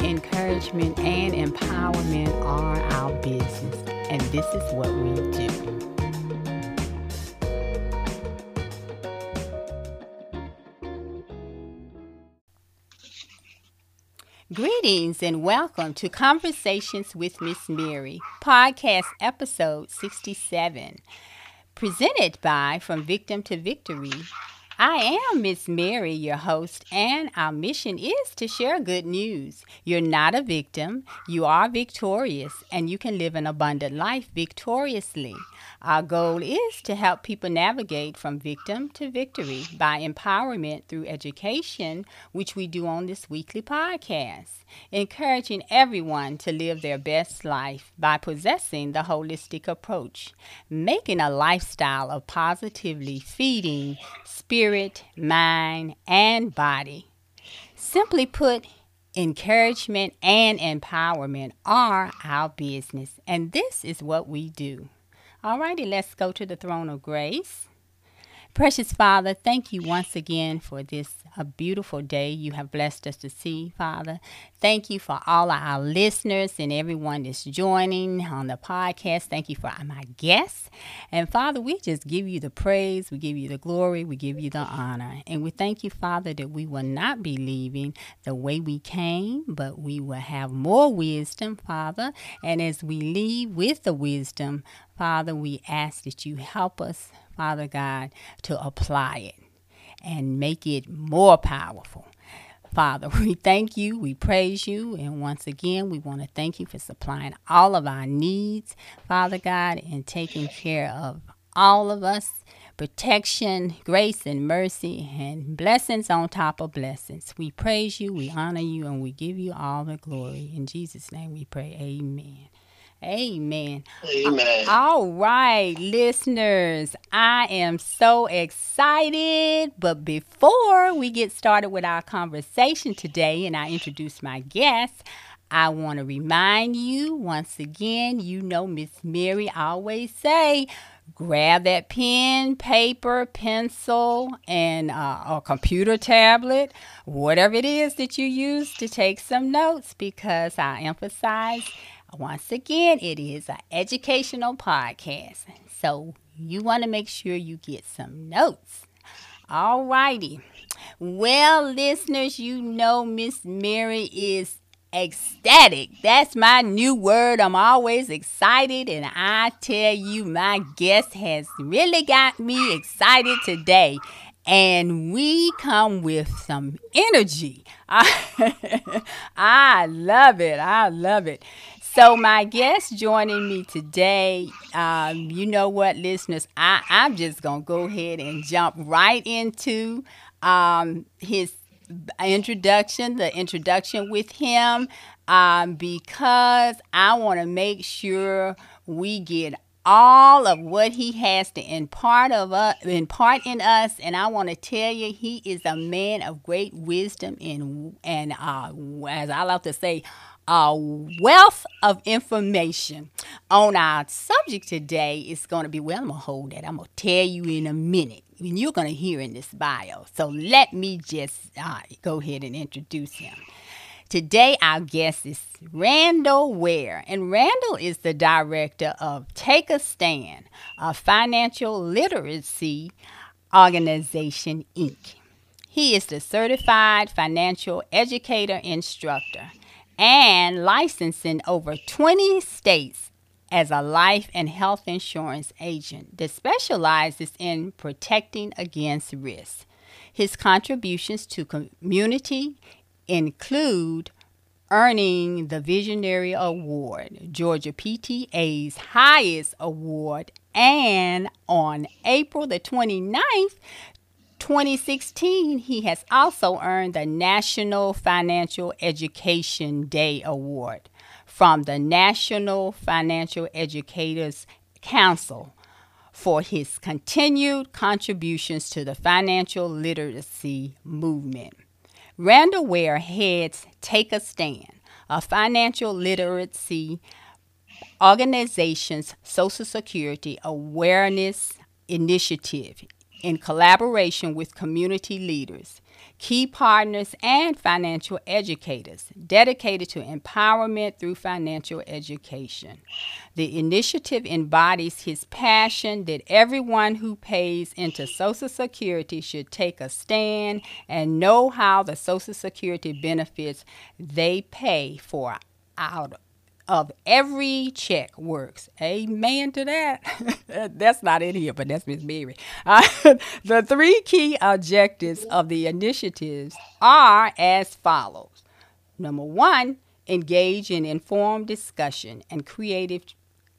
encouragement and empowerment are our business, and this is what we do. Greetings and welcome to Conversations with Miss Mary, podcast episode 67 presented by From Victim to Victory. I am Miss Mary, your host, and our mission is to share good news. You're not a victim, you are victorious, and you can live an abundant life victoriously. Our goal is to help people navigate from victim to victory by empowerment through education, which we do on this weekly podcast, encouraging everyone to live their best life by possessing the holistic approach, making a lifestyle of positively feeding spirit, mind, and body. Simply put, encouragement and empowerment are our business, and this is what we do. Alrighty, let's go to the throne of grace. Precious Father, thank you once again for this a beautiful day you have blessed us to see, Father. Thank you for all of our listeners and everyone that's joining on the podcast. Thank you for my guests. And Father, we just give you the praise, we give you the glory, we give you the honor. And we thank you, Father, that we will not be leaving the way we came, but we will have more wisdom, Father. And as we leave with the wisdom, Father, we ask that you help us, Father God, to apply it and make it more powerful. Father, we thank you, we praise you, and once again, we want to thank you for supplying all of our needs, Father God, and taking care of all of us. Protection, grace, and mercy, and blessings on top of blessings. We praise you, we honor you, and we give you all the glory. In Jesus' name we pray. Amen. Amen. Amen. All right, listeners, I am so excited. But before we get started with our conversation today and I introduce my guest, I want to remind you once again, you know Miss Mary always say, grab that pen, paper, pencil, and uh, a computer tablet, whatever it is that you use to take some notes because I emphasize once again, it is an educational podcast. So you want to make sure you get some notes. All righty. Well, listeners, you know Miss Mary is ecstatic. That's my new word. I'm always excited, and I tell you, my guest has really got me excited today. And we come with some energy. I, I love it. I love it. So, my guest joining me today, um, you know what, listeners, I, I'm just to go ahead and jump right into um, his introduction, the introduction with him, um, because I want to make sure we get all of what he has to impart of us, impart in us, and I want to tell you, he is a man of great wisdom and and uh, as I love to say, a wealth of information. On our subject today is going to be well i'm going to hold that. I'm going to tell you in a minute and you're going to hear in this bio. So let me just uh, go ahead and introduce him. Today our guest is randall ware and randall is the director of take a stand a financial literacy organization inc. He is the certified financial educator instructor and licensed in over 20 states as a life and health insurance agent that specializes in protecting against risk. His contributions to community include earning the Visionary Award, Georgia PTA's highest award, and on April the 29th, 2016, he has also earned the National Financial Education Day Award from the National Financial Educators Council for his continued contributions to the financial literacy movement. Randall Ware heads Take a Stand, a financial literacy organization's Social Security awareness initiative in collaboration with community leaders, key partners, and financial educators dedicated to empowerment through financial education. The initiative embodies his passion that everyone who pays into Social Security should take a stand and know how the Social Security benefits they pay for out of every check works. Amen to that. that's not in here, but that's Miss Mary. Uh, the three key objectives of the initiatives are as follows. Number one, engage in informed discussion and creative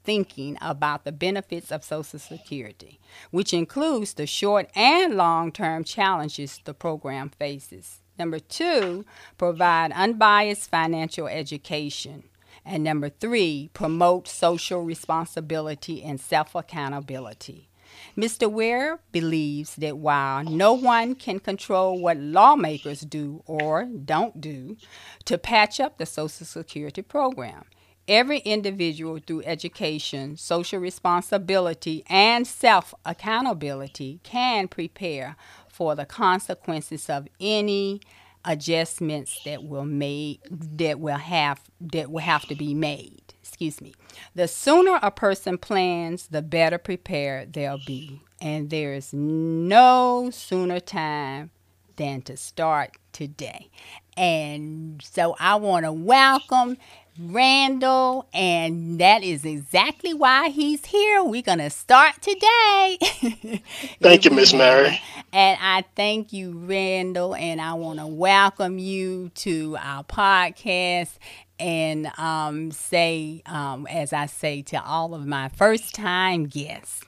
thinking about the benefits of Social Security, which includes the short and long term challenges the program faces. Number two, provide unbiased financial education. And number three, promote social responsibility and self accountability. Mr. Ware believes that while no one can control what lawmakers do or don't do to patch up the Social Security program, every individual through education, social responsibility, and self accountability can prepare for the consequences of any adjustments that will made that will have that will have to be made. Excuse me. The sooner a person plans, the better prepared they'll be. And there is no sooner time than to start today. And so I want to welcome Randall, and that is exactly why he's here. We're going to start today. thank you, Miss Mary. And I thank you, Randall, and I want to welcome you to our podcast and um, say, um, as I say to all of my first time guests,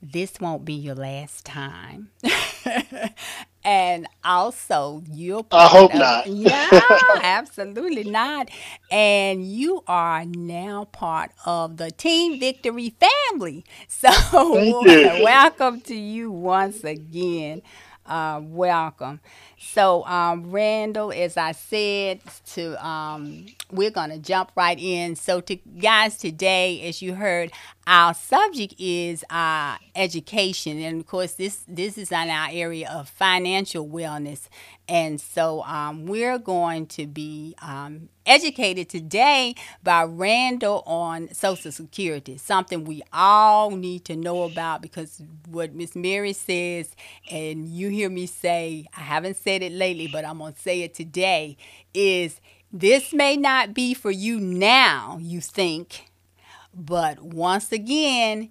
this won't be your last time. and also you're I hope of, not. yeah, absolutely not. And you are now part of the Team Victory family. So welcome to you once again. Uh, welcome. So, um, Randall, as I said, to um, we're gonna jump right in. So, to guys, today, as you heard, our subject is uh, education, and of course, this this is on our area of financial wellness. And so, um, we're going to be um, educated today by Randall on Social Security, something we all need to know about because what Miss Mary says, and you hear me say, I haven't said it lately, but I'm going to say it today, is this may not be for you now, you think, but once again,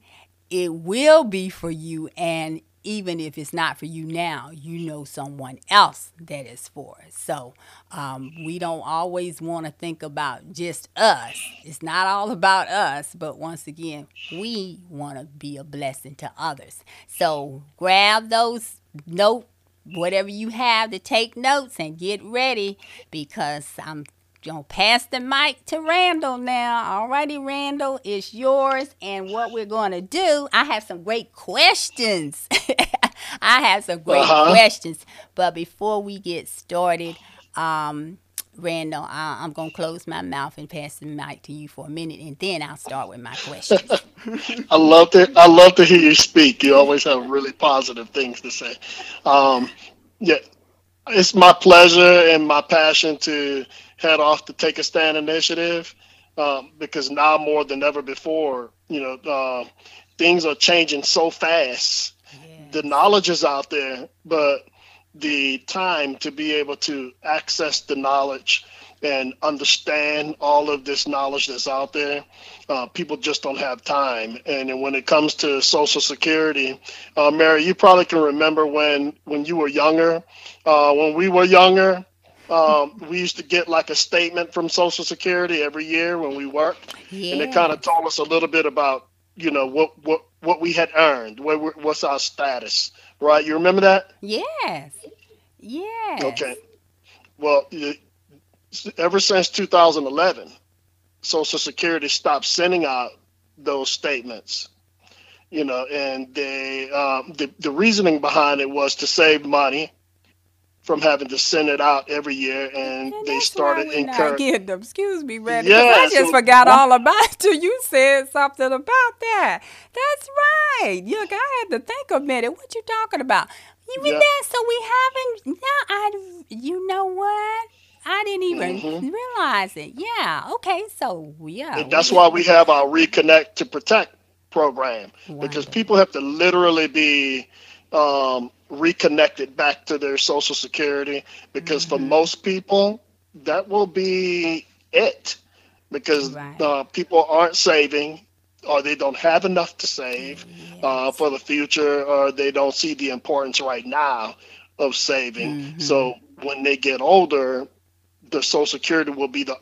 it will be for you. And even if it's not for you now, you know someone else that is for it. So um, we don't always want to think about just us. It's not all about us, but once again, we want to be a blessing to others. So grab those note whatever you have to take notes and get ready because I'm gonna pass the mic to Randall now. Alrighty, Randall, it's yours. And what we're gonna do, I have some great questions. I have some great uh-huh. questions. But before we get started, um, Randall, I, am gonna close my mouth and pass the mic to you for a minute, and then I'll start with my questions. I love to I love to hear you speak. You always have really positive things to say. Um, yeah, it's my pleasure and my passion to head off to take a stand initiative um, because now more than ever before, you know, uh, things are changing so fast. Yes. The knowledge is out there, but the time to be able to access the knowledge and understand all of this knowledge that's out there. Uh, people just don't have time. And when it comes to Social Security, uh, Mary, you probably can remember when when you were younger. Uh, when we were younger, um, we used to get like a statement from Social Security every year when we worked, yeah. and it kind of told us a little bit about you know what what what we had earned, what what's our status, right? You remember that? Yes. Yes. Okay. Well, ever since 2011, Social Security stopped sending out those statements. You know, and they um, the the reasoning behind it was to save money from having to send it out every year, and, And they started why we not incurring. getting them. Excuse me, Randy. Yeah, I just forgot all about it till you said something about that. That's right. Look, I had to think a minute. What you talking about? You Yeah. that? So we haven't. No, I. You know what? I didn't even Mhm. realize it. Yeah. Okay. So yeah. And that's why we have our Reconnect to Protect program because people have to literally be um, reconnected back to their Social Security because for Mhm. most people that will be it because Right. uh, people aren't saving or they don't have enough to save uh, for the future or they don't see the importance right now of saving. Mhm. So when they get older, the Social Security will be the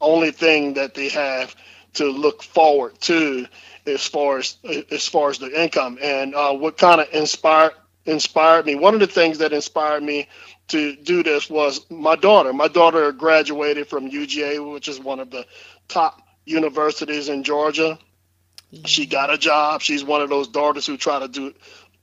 only thing that they have to look forward to as far as as far as the income. And uh, what kind of inspired inspired me? One of the things that inspired me to do this was my daughter. My daughter graduated from UGA, which is one of the top universities in Georgia. She got a job. She's one of those daughters who try to do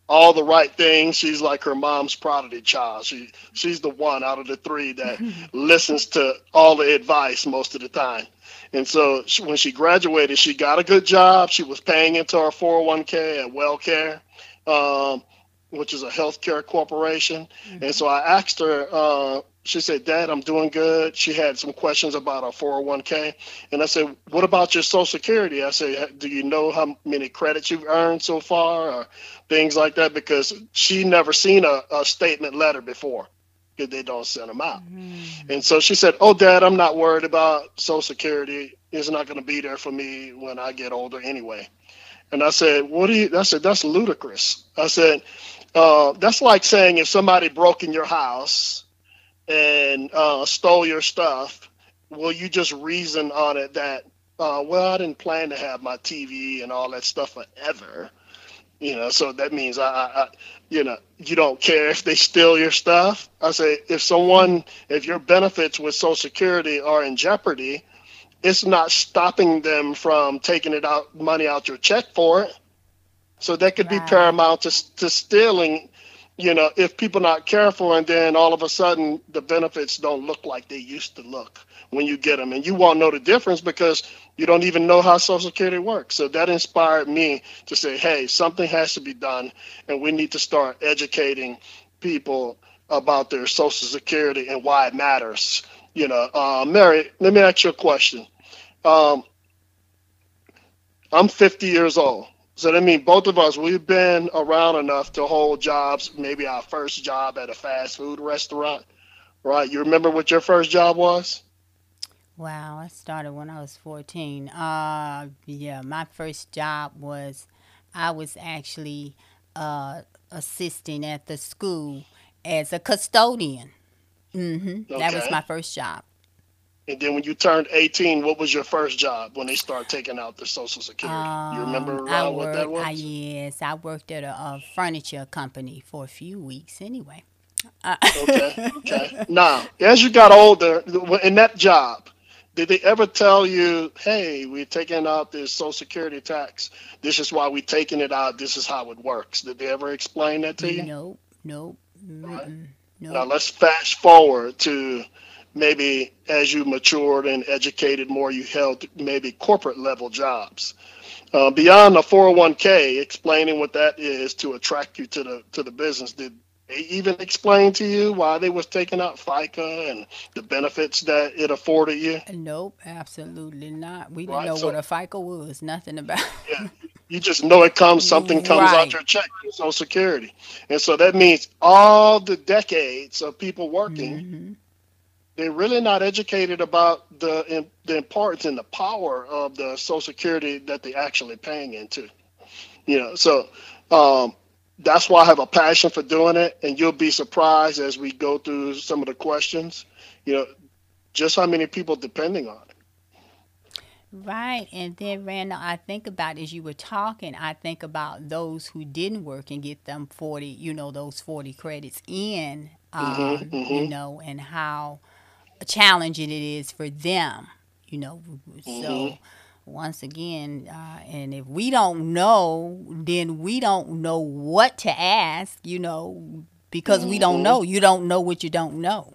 all the right things. She's like her mom's prodigy child. She she's the one out of the three that listens to all the advice most of the time. And so she, when she graduated, she got a good job. She was paying into her 401k at WellCare, um, which is a healthcare corporation. And so I asked her. Uh, she said, "Dad, I'm doing good." She had some questions about her 401k, and I said, "What about your Social Security?" I said, "Do you know how many credits you've earned so far, or things like that?" Because she never seen a, a statement letter before, because they don't send them out. Mm-hmm. And so she said, "Oh, Dad, I'm not worried about Social Security. It's not going to be there for me when I get older anyway." And I said, "What do you?" I said, "That's ludicrous." I said, uh, "That's like saying if somebody broke in your house and uh, stole your stuff, will you just reason on it that, uh, well, I didn't plan to have my TV and all that stuff forever." You know, so that means I, I, I you know, you don't care if they steal your stuff. I say, if someone, if your benefits with Social Security are in jeopardy, it's not stopping them from taking it out, money out your check for it. So that could be paramount to, to stealing, you know, if people not careful and then all of a sudden the benefits don't look like they used to look when you get them. And you won't know the difference because you don't even know how Social Security works. So that inspired me to say, hey, something has to be done and we need to start educating people about their Social Security and why it matters. You know, uh, Mary, let me ask you a question. Um, I'm 50 years old. So that means both of us, we've been around enough to hold jobs, maybe our first job at a fast food restaurant, right? You remember what your first job was? Wow, I started when I was 14. Uh, yeah, my first job was I was actually uh, assisting at the school as a custodian. hmm That was my first job. And then when you turned 18, what was your first job when they started taking out the Social Security? you remember Um, I uh, what that worked- was? I, yes, I worked at a, a furniture company for a few weeks anyway. Uh, okay, okay. Now, as you got older, in that job, did they ever tell you, "Hey, we're taking out this Social Security tax. This is why we're taking it out. This is how it works." Did they ever explain that to you? Nope, nope, mm-mm, Now nope. let's fast forward to maybe as you matured and educated more, you held maybe corporate level jobs. Uh, beyond the 401k, explaining what that is to attract you to the to the business. Did they even explain to you why they was taking out FICA and the benefits that it afforded you? Nope, absolutely not. We didn't Right, know so- what a FICA was. Nothing about. Yeah. You just know it comes, something comes Right. out your check, Social Security. And so that means all the decades of people working, Mhm. They're really not educated about the the importance and the power of the Social Security that they're actually paying into. You know, so um, that's why I have a passion for doing it, and you'll be surprised as we go through some of the questions. You know, just how many people depending on it. Right. And then, Randall, I think about as you were talking, I think about those who didn't work and get them 40, you know, those 40 credits in, um, Mhm, you mhm. know, and how challenging it is for them, You know, so Mhm. once again, uh, and if we don't know, then we don't know what to ask. You know, because we don't Mhm. know. You don't know what you don't know.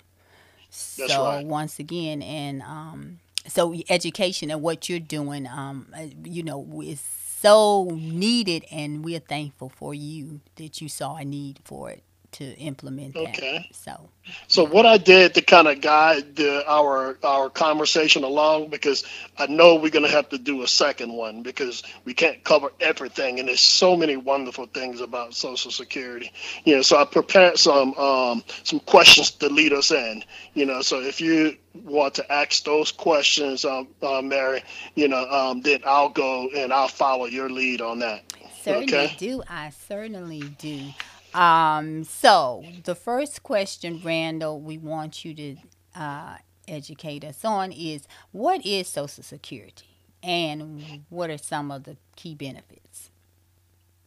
That's so right. once again, and um, so education and what you're doing, um, uh, you know, is so needed, and we're thankful for you that you saw a need for it to implement that. Okay. So So what I did to kind of guide the, our our conversation along, because I know we're going to have to do a second one because we can't cover everything, and there's so many wonderful things about Social Security. You know, so I prepared some um, some questions to lead us in. You know, so if you want to ask those questions, um, uh, Mary, you know, um, then I'll go and I'll follow your lead on that. certainly Okay. do. I certainly do. Um, so the first question, Randall, we want you to uh, educate us on is what is Social Security and what are some of the key benefits?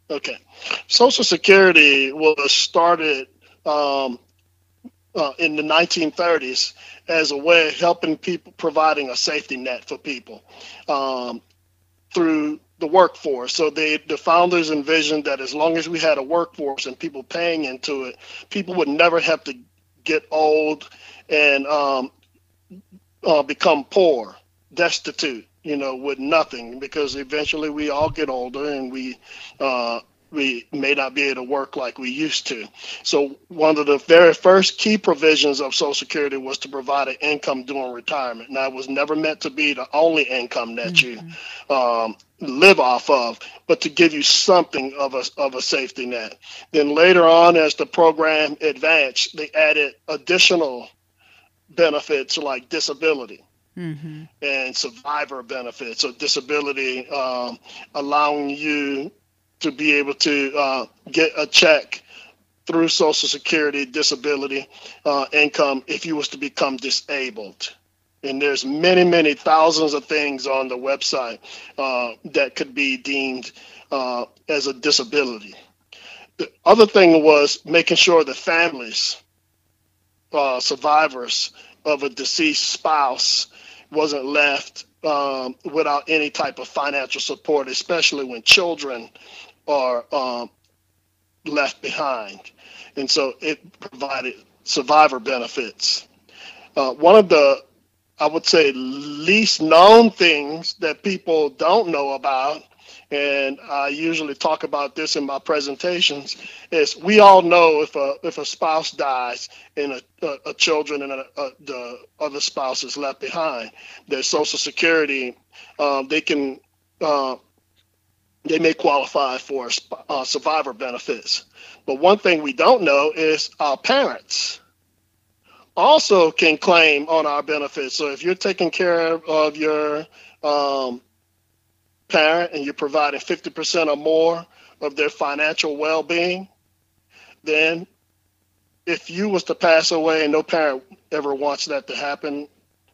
Okay. Social Security was started um, uh, in the 1930s as a way of helping people, providing a safety net for people um, through the workforce. So they, the founders envisioned that as long as we had a workforce and people paying into it, people would never have to get old and um, uh, become poor, destitute, you know, with nothing, because eventually we all get older and we uh, we may not be able to work like we used to. So one of the very first key provisions of Social Security was to provide an income during retirement. Now it was never meant to be the only income that you um, live off of, but to give you something of a of a safety net. Then later on, as the program advanced, they added additional benefits like disability Mm-hmm. and survivor benefits or disability, um, allowing you to be able to uh, get a check through Social Security disability uh, income if you was to become disabled. And there's many, many thousands of things on the website uh, that could be deemed uh, as a disability. The other thing was making sure the families, uh, survivors of a deceased spouse, wasn't left um, without any type of financial support, especially when children are um, left behind. And so it provided survivor benefits. Uh, one of the, I would say, least known things that people don't know about, and I usually talk about this in my presentations, is we all know if a if a spouse dies and a, a, a children and a, the other spouse is left behind, their Social Security, um, they can uh, they may qualify for uh, survivor benefits. But one thing we don't know is our parents also can claim on our benefits. So if you're taking care of your um, parent and you're providing 50% or more of their financial well-being, then if you was to pass away and no parent ever wants that to happen,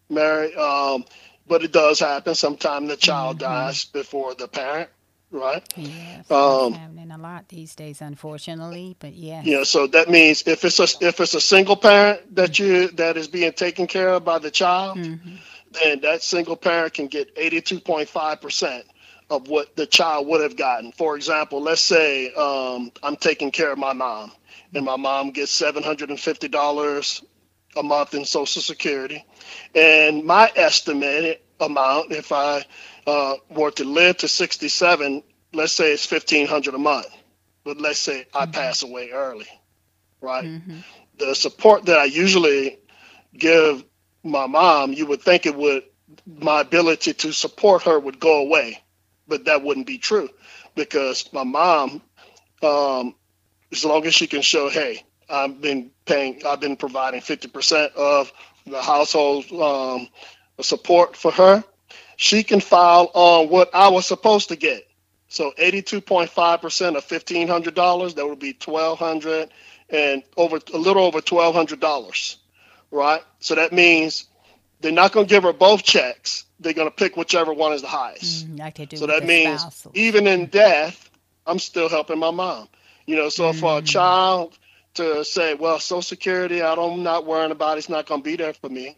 Mary, um, but it does happen. Sometimes the child Mhm. dies before the parent, right? Yes, Um, that's happening a lot these days, unfortunately. But yeah, know, so that means if it's a if it's a single parent that you that is being taken care of by the child, Mhm. then that single parent can get 82.5% of what the child would have gotten. For example, let's say um, I'm taking care of my mom, and my mom gets $750 a month in Social Security, and my estimated amount, if I uh, were to live to 67, let's say it's 1500 a month, but let's say I pass away early, right? Mhm. the support that I usually give my mom, you would think it would, my ability to support her would go away, but that wouldn't be true because my mom, um, as long as she can show, hey, I've been paying, I've been providing 50% of the household um, support for her, she can file on what I was supposed to get. So 82.5% of $1,500, that would be 1200 and over a little over twelve hundred dollars, right? So that means they're not going to give her both checks. They're going to pick whichever one is the highest. Mm, like So that means spousal. even in death, I'm still helping my mom. You know, so for a Mm. child to say, "Well, Social Security, I don't, I'm not worrying about. It's not going to be there for me."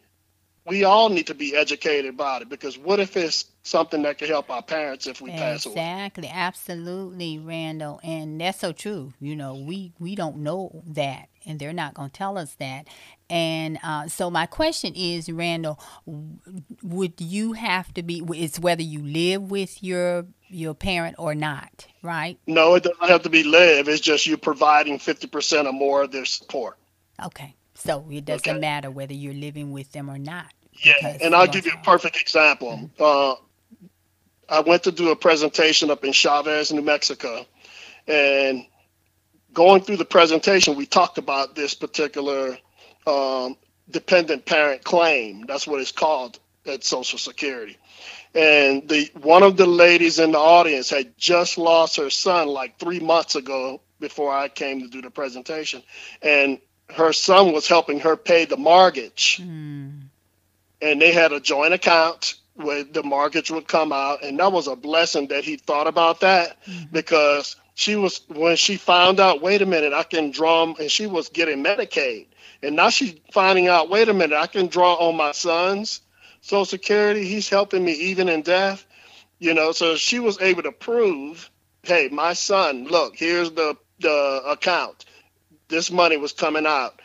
We all need to be educated about it because what if it's something that could help our parents if we pass away? Exactly, absolutely, Randall, and that's so true. You know, we we don't know that, and they're not going to tell us that. And uh, so my question is, Randall, would you have to be? It's whether you live with your your parent or not, right? No, it doesn't have to be live. It's just you providing fifty percent or more of their support. Okay, so it doesn't Okay. matter whether you're living with them or not. Yeah, because and I'll give you a perfect example. Uh, I went to do a presentation up in Chavez, New Mexico, and going through the presentation, we talked about this particular um, dependent parent claim. That's what it's called at Social Security. And the one of the ladies in the audience had just lost her son like three months ago before I came to do the presentation, and her son was helping her pay the mortgage Hmm. And they had a joint account where the mortgage would come out and that was a blessing that he thought about that mm-hmm. because she was when she found out wait a minute i can draw and she was getting medicaid. And now she's finding out wait a minute i can draw on my son's social security. He's helping me even in death you know so she was able to prove hey my son look here's the the account. This money was coming out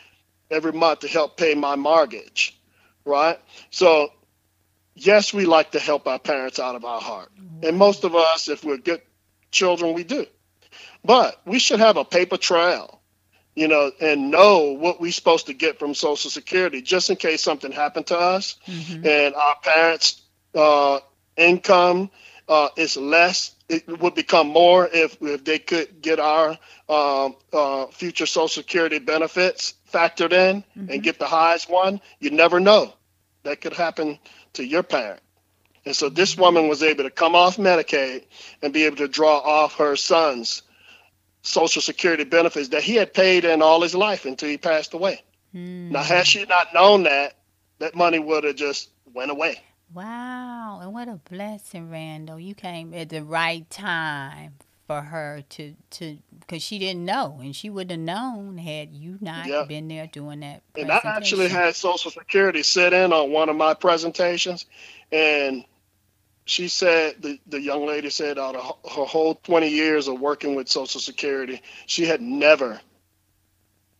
every month to help pay my mortgage right? So, yes, we like to help our parents out of our heart. And most of us, if we're good children, we do. But we should have a paper trail, you know, and know what we're supposed to get from Social Security just in case something happened to us Mhm. and our parents' uh, income uh, is less. It would become more if, if they could get our um, uh, future Social Security benefits factored in and get the highest one. You never know. That could happen to your parent. And so this woman was able to come off Medicaid and be able to draw off her son's Social Security benefits that he had paid in all his life until he passed away. Hmm. Now, had she not known that, that money would have just went away. Wow, and what a blessing, Randall. You came at the right time for her to to because she didn't know, and she would have known had you not Yeah. been there doing that. And I actually had Social Security sit in on one of my presentations, and she said the, the young lady said out of her whole 20 years of working with Social Security, she had never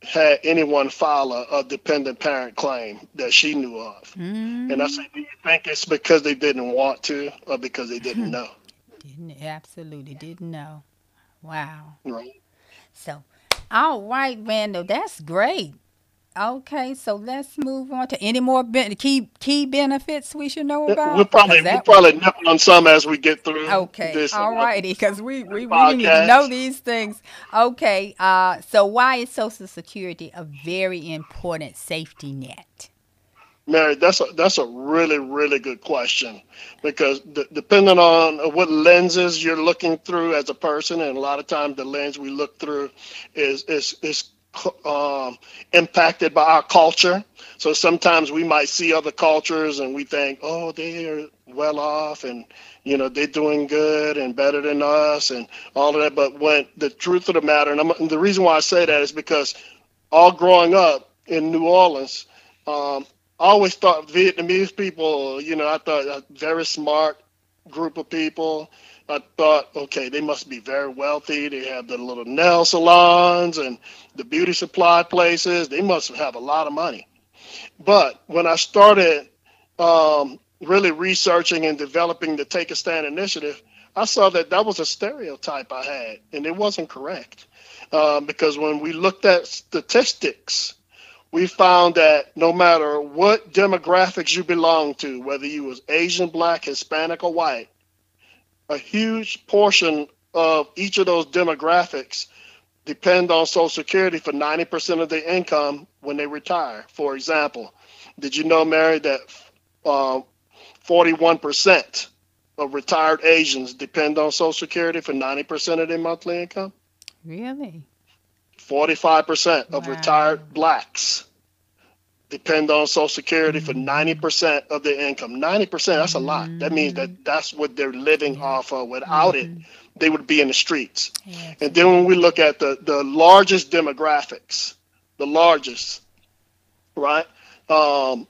had anyone file a, a dependent parent claim that she knew of. Mm, And I said, Do you think it's because they didn't want to or because they didn't know? didn't absolutely didn't know. Wow. Right. So, all right, Randall, that's great. Okay, so let's move on to any more ben- key key benefits we should know about. We'll probably we'll probably nip on some as we get through. Okay, This, all uh, righty, because we, we really need to know these things. Okay, uh, so why is Social Security a very important safety net? Mary, that's a that's a really really good question because d- depending on what lenses you're looking through as a person, and a lot of times the lens we look through is is is um, impacted by our culture. So sometimes we might see other cultures and we think, oh, they are well off and you know they're doing good and better than us and all of that. But when the truth of the matter, and, and the reason why I say that is because all growing up in New Orleans. Um, I always thought Vietnamese people, you know, I thought a very smart group of people. I thought, okay, they must be very wealthy. They have the little nail salons and the beauty supply places. They must have a lot of money. But when I started um, really researching and developing the Take a Stand initiative, I saw that that was a stereotype I had, and it wasn't correct. Um, because when we looked at statistics, we found that no matter what demographics you belong to, whether you was Asian, black, Hispanic, or white, a huge portion of each of those demographics depend on Social Security for 90% of their income when they retire. For example, did you know, Mary, that uh, 41% of retired Asians depend on Social Security for 90% of their monthly income? Really? 45% of Wow. retired blacks depend on Social Security for mm-hmm. 90% of their income. 90%, that's a lot. That means that mm-hmm. that's what they're living off of. Without it, mm-hmm. they would be in the streets. Yes. And then when we look at the, the largest demographics, the largest, right? Um,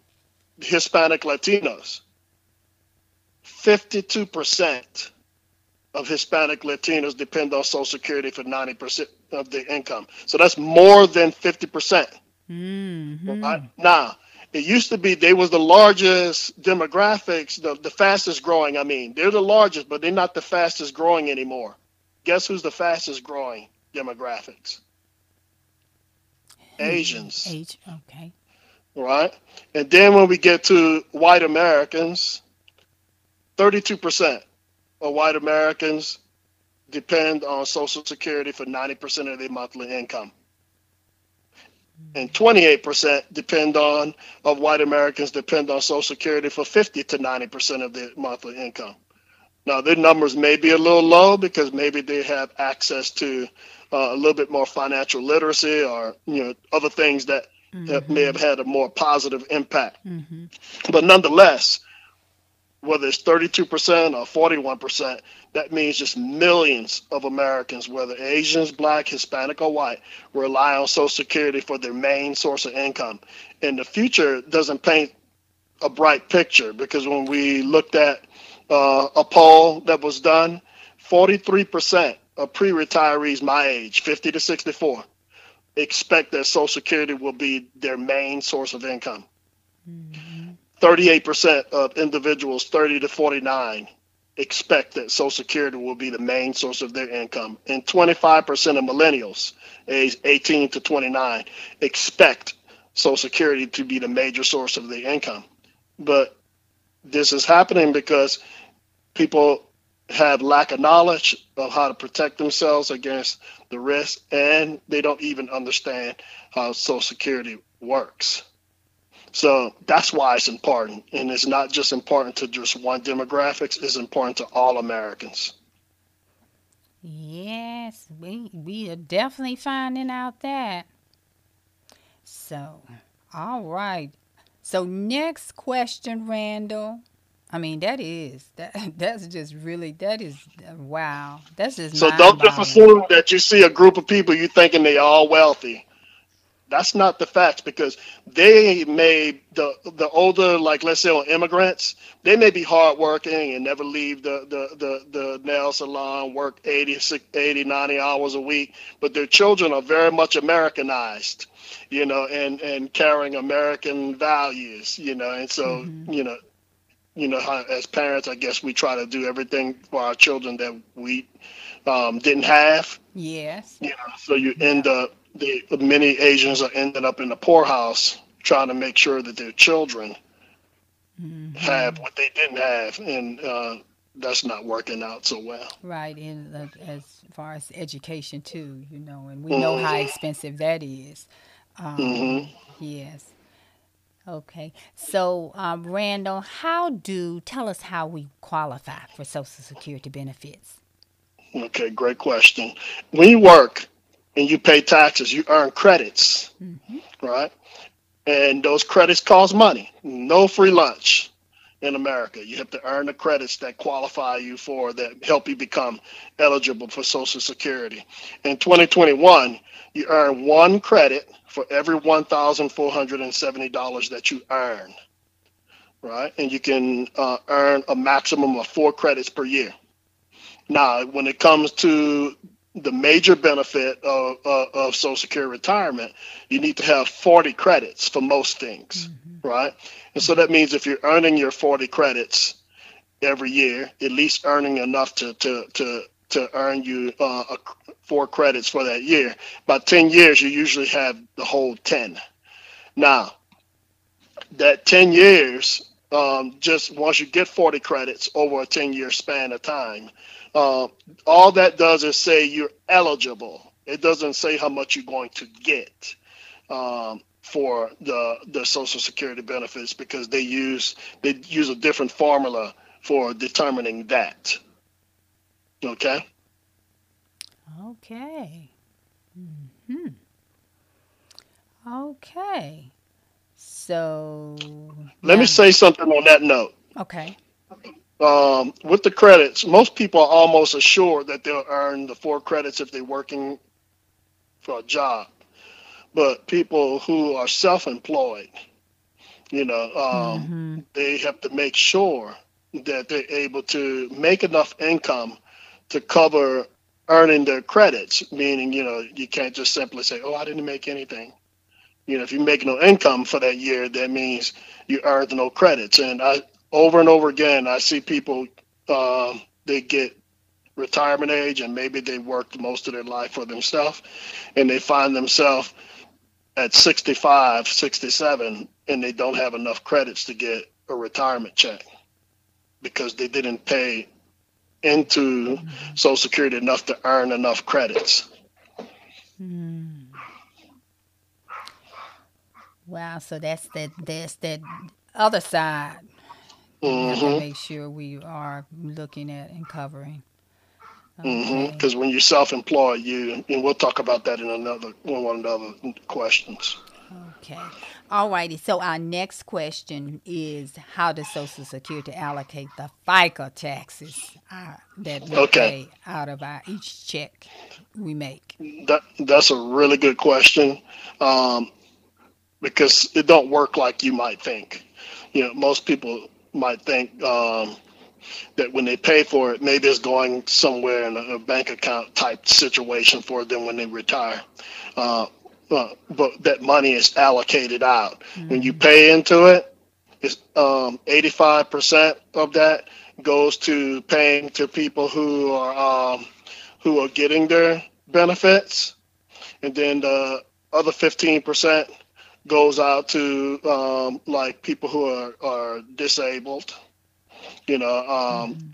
Hispanic Latinos. 52% of Hispanic Latinos depend on Social Security for 90% of their income. So that's more than 50%. Percent Mm-hmm. Now, it used to be they was the largest demographics, the, the fastest growing. I mean, they're the largest, but they're not the fastest growing anymore. Guess who's the fastest growing demographics? Asians, Age. Okay. right? And then when we get to white Americans, 32% of white Americans depend on Social Security for 90% of their monthly income. And 28% depend on, of white Americans depend on Social Security for 50 to 90% of their monthly income. Now, their numbers may be a little low because maybe they have access to uh, a little bit more financial literacy or, you know, other things that that may have had a more positive impact. Mm-hmm. But nonetheless, whether it's 32% or 41%, that means just millions of Americans, whether Asians, Black, Hispanic, or white, rely on Social Security for their main source of income. And the future doesn't paint a bright picture because when we looked at uh, a poll that was done, 43% of pre retirees my age, 50 to 64, expect that Social Security will be their main source of income. 38% of individuals 30 to 49 expect that Social Security will be the main source of their income. And 25% of millennials, age 18 to 29, expect Social Security to be the major source of their income. But this is happening because people have lack of knowledge of how to protect themselves against the risk, and they don't even understand how Social Security works. So that's why it's important. And it's not just important to just one demographics, it's important to all Americans. Yes, we we are definitely finding out that. So, all right. So next question, Randall. I mean, that is that that's just really that is wow. That's just So don't just assume that you see a group of people you thinking they all wealthy. That's not the facts because they may the the older like let's say on immigrants they may be hardworking and never leave the the the, the nail salon work 80, 60, 80 90 hours a week but their children are very much Americanized you know and and carrying American values you know and so Mm-hmm. you know you know how, as parents I guess we try to do everything for our children that we um, didn't have Yes. you know, so you end up the many Asians are ending up in the poorhouse trying to make sure that their children Mhm. have what they didn't have, and uh, that's not working out so well. Right, and uh, as far as education too, you know, and we know how Mhm. expensive that is. Um, hmm Yes. Okay. So, um, Randall, how do tell us how we qualify for Social Security benefits? Okay, great question. We work and you pay taxes, you earn credits, hmm right? And those credits cost money. No free lunch in America. You have to earn the credits that qualify you for that help you become eligible for Social Security. In 2021, you earn one credit for every $1,470 that you earn, right? And you can uh, earn a maximum of four credits per year. Now, when it comes to the major benefit of, of, of Social Security retirement, you need to have 40 credits for most things, right? And so that means if you're earning your 40 credits every year, at least earning enough to to to to earn you uh, a, four credits for that year. By 10 years, you usually have the whole 10. Now, that 10 years, um, just once you get 40 credits over a 10 year span of time, uh, all that does is say you're eligible. It doesn't say how much you're going to get um, for the the Social Security benefits because they use they use a different formula for determining that. Okay. Okay. hmm Okay. So. Let me say something on that note. Okay. Um, with the credits, most people are almost assured that they'll earn the four credits if they're working for a job. But people who are self-employed, You know, um, mm-hmm. they have to make sure that they're able to make enough income to cover earning their credits, meaning, you know, you can't just simply say, oh, I didn't make anything. You know, if you make no income for that year, that means you earned no credits. And I, over and over again, I see people, uh, they get retirement age and maybe they worked most of their life for themselves and they find themselves at 65, 67, and they don't have enough credits to get a retirement check because they didn't pay into Social Security enough to earn enough credits. Hmm. Wow, so that's that that's that other side. Mm-hmm. We mm-hmm. make sure we are looking at and covering. Because mm-hmm. okay. when you're self-employed, you and we'll talk about that in another one of the questions. Okay. All righty. So our next question is how does Social Security allocate the FICA taxes uh, that we okay. pay out of our each check we make? That that's a really good question, um, because it don't work like you might think. You know, most people might think um, that when they pay for it, maybe it's going somewhere in a, a bank account type situation for them when they retire. Uh, uh, but that money is allocated out. Mm-hmm. When you pay into it, it's um, 85% of that goes to paying to people who are um, who are getting their benefits, and then the other 15% goes out to um, like people who are, are disabled you know um, mm-hmm.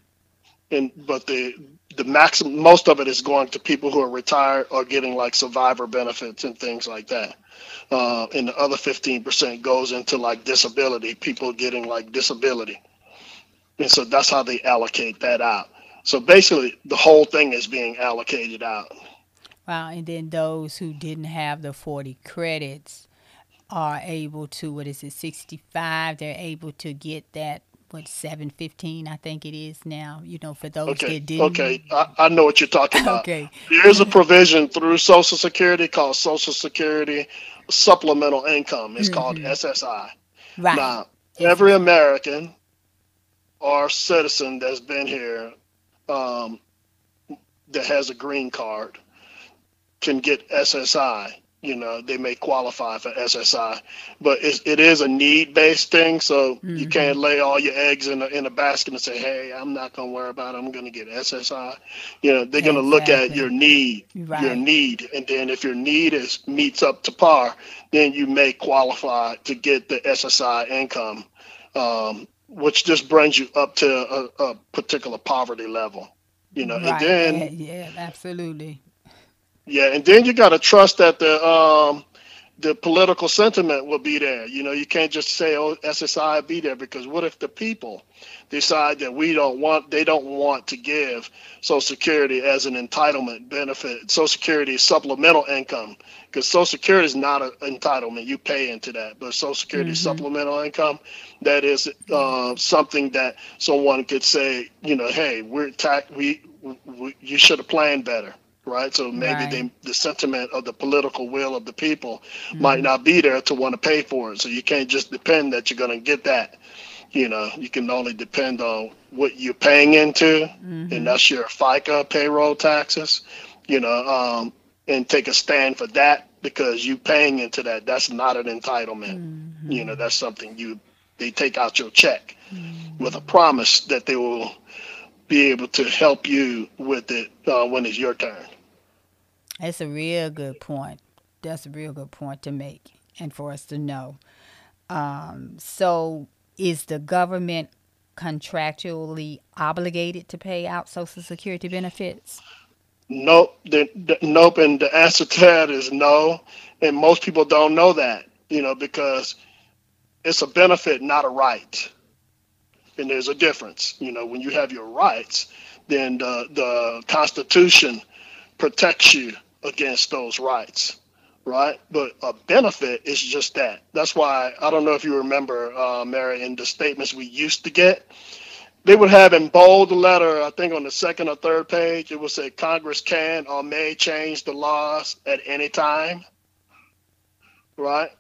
and but the the maximum most of it is going to people who are retired or getting like survivor benefits and things like that. Uh, and the other 15% goes into like disability people getting like disability. And so that's how they allocate that out. So basically the whole thing is being allocated out. Wow and then those who didn't have the 40 credits are able to what is it 65 they're able to get that what seven fifteen I think it is now. You know, for those okay. that didn't. Okay, I, I know what you're talking about. okay, there's a provision through Social Security called Social Security Supplemental Income. It's mm-hmm. called SSI. Right. Now, every American or citizen that's been here um, that has a green card can get SSI you know they may qualify for SSI, but it's, it is a need based thing. So mm-hmm. you can't lay all your eggs in a, in a basket and say, "Hey, I'm not going to worry about. it. I'm going to get SSI." You know they're going to look at your need, right. your need, and then if your need is meets up to par, then you may qualify to get the SSI income, um, which just brings you up to a, a particular poverty level. You know, right. and then yeah, yeah absolutely yeah, and then you got to trust that the um, the political sentiment will be there. You know, you can't just say, "Oh, SSI will be there," because what if the people decide that we don't want, they don't want to give Social Security as an entitlement benefit, Social Security supplemental income, because Social Security is not an entitlement; you pay into that. But Social Security mm-hmm. supplemental income, that is uh, something that someone could say, you know, hey, we're tax, we, we you should have planned better right? So maybe right. They, the sentiment of the political will of the people mm-hmm. might not be there to want to pay for it. So you can't just depend that you're going to get that. You know, you can only depend on what you're paying into, mm-hmm. and that's your FICA payroll taxes. You know, um, and take a stand for that because you paying into that. That's not an entitlement. Mm-hmm. You know, that's something you they take out your check mm-hmm. with a promise that they will be able to help you with it uh, when it's your turn. That's a real good point. That's a real good point to make and for us to know. Um, so, is the government contractually obligated to pay out Social Security benefits? Nope. The, the, nope. And the answer to that is no. And most people don't know that, you know, because it's a benefit, not a right. And there's a difference. You know, when you have your rights, then the, the Constitution protects you against those rights, right? But a benefit is just that. That's why I don't know if you remember, uh, Mary, in the statements we used to get, they would have in bold letter, I think on the second or third page, it would say Congress can or may change the laws at any time, right?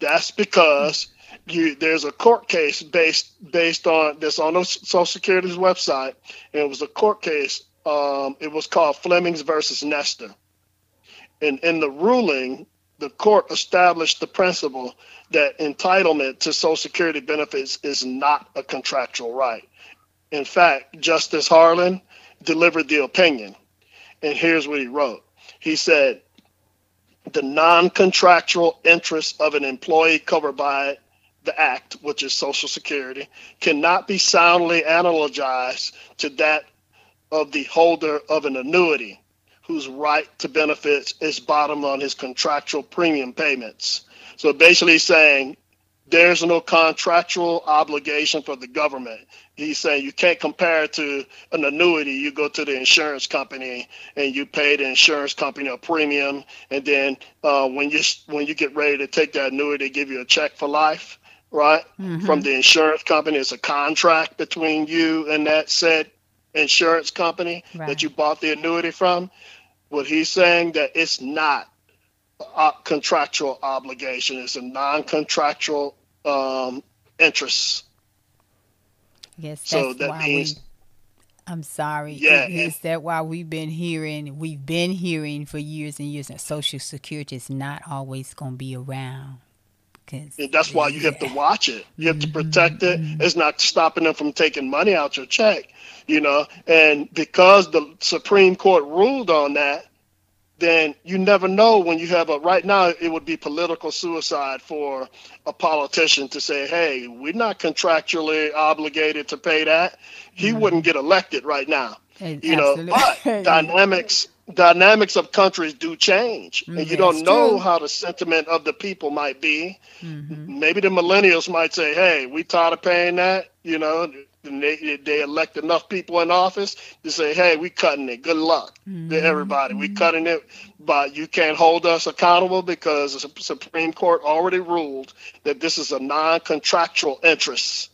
That's because you there's a court case based based on this on the Social Security's website, and it was a court case. Um, it was called Flemings versus Nestor, and in the ruling, the court established the principle that entitlement to Social Security benefits is not a contractual right. In fact, Justice Harlan delivered the opinion, and here's what he wrote. He said, the non-contractual interests of an employee covered by the act, which is Social Security, cannot be soundly analogized to that of the holder of an annuity whose right to benefits is bottomed on his contractual premium payments. So basically saying there's no contractual obligation for the government. He's saying you can't compare it to an annuity. You go to the insurance company and you pay the insurance company a premium, and then uh, when you when you get ready to take that annuity, they give you a check for life, right? Mm-hmm. From the insurance company, it's a contract between you and that said insurance company right. that you bought the annuity from. What he's saying that it's not a contractual obligation; it's a non-contractual um, interest. Yes, so that means. We, I'm sorry. Yeah, is that why we've been hearing? We've been hearing for years and years that Social Security is not always going to be around. That's why you have to watch it. You have to protect it. Mm-hmm. It's not stopping them from taking money out your check, you know. And because the Supreme Court ruled on that, then you never know when you have a right now it would be political suicide for a politician to say hey we're not contractually obligated to pay that he mm-hmm. wouldn't get elected right now you know but dynamics dynamics of countries do change and you mm, don't know true. how the sentiment of the people might be mm-hmm. maybe the millennials might say hey we tired of paying that you know they, they elect enough people in office to say, hey, we cutting it. Good luck mm-hmm. to everybody. We cutting it, but you can't hold us accountable because the Supreme Court already ruled that this is a non-contractual interest.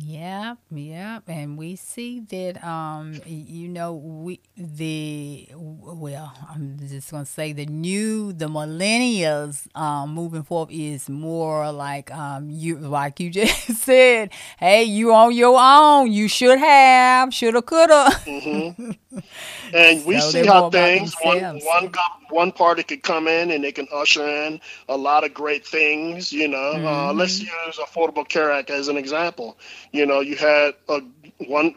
Yep, yep, and we see that um you know we the well I'm just gonna say the new the millennials um moving forward is more like um you like you just said hey you on your own you should have shoulda coulda mm-hmm. and we so see how things one one one party could come in and they can usher in a lot of great things you know mm-hmm. uh, let's use Affordable Care Act as an example you know, you had a, one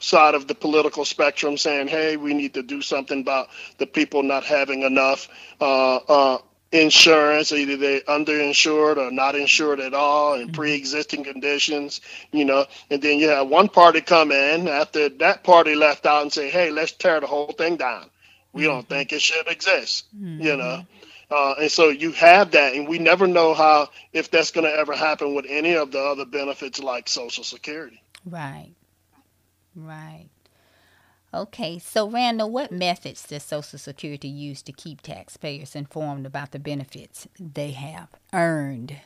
side of the political spectrum saying, "Hey, we need to do something about the people not having enough uh, uh, insurance, either they underinsured or not insured at all, and mm-hmm. pre-existing conditions." You know, and then you have one party come in after that party left out and say, "Hey, let's tear the whole thing down. We mm-hmm. don't think it should exist." Mm-hmm. You know. Uh, and so you have that, and we never know how if that's going to ever happen with any of the other benefits like Social Security. Right, right. Okay, so Randall, what methods does Social Security use to keep taxpayers informed about the benefits they have earned?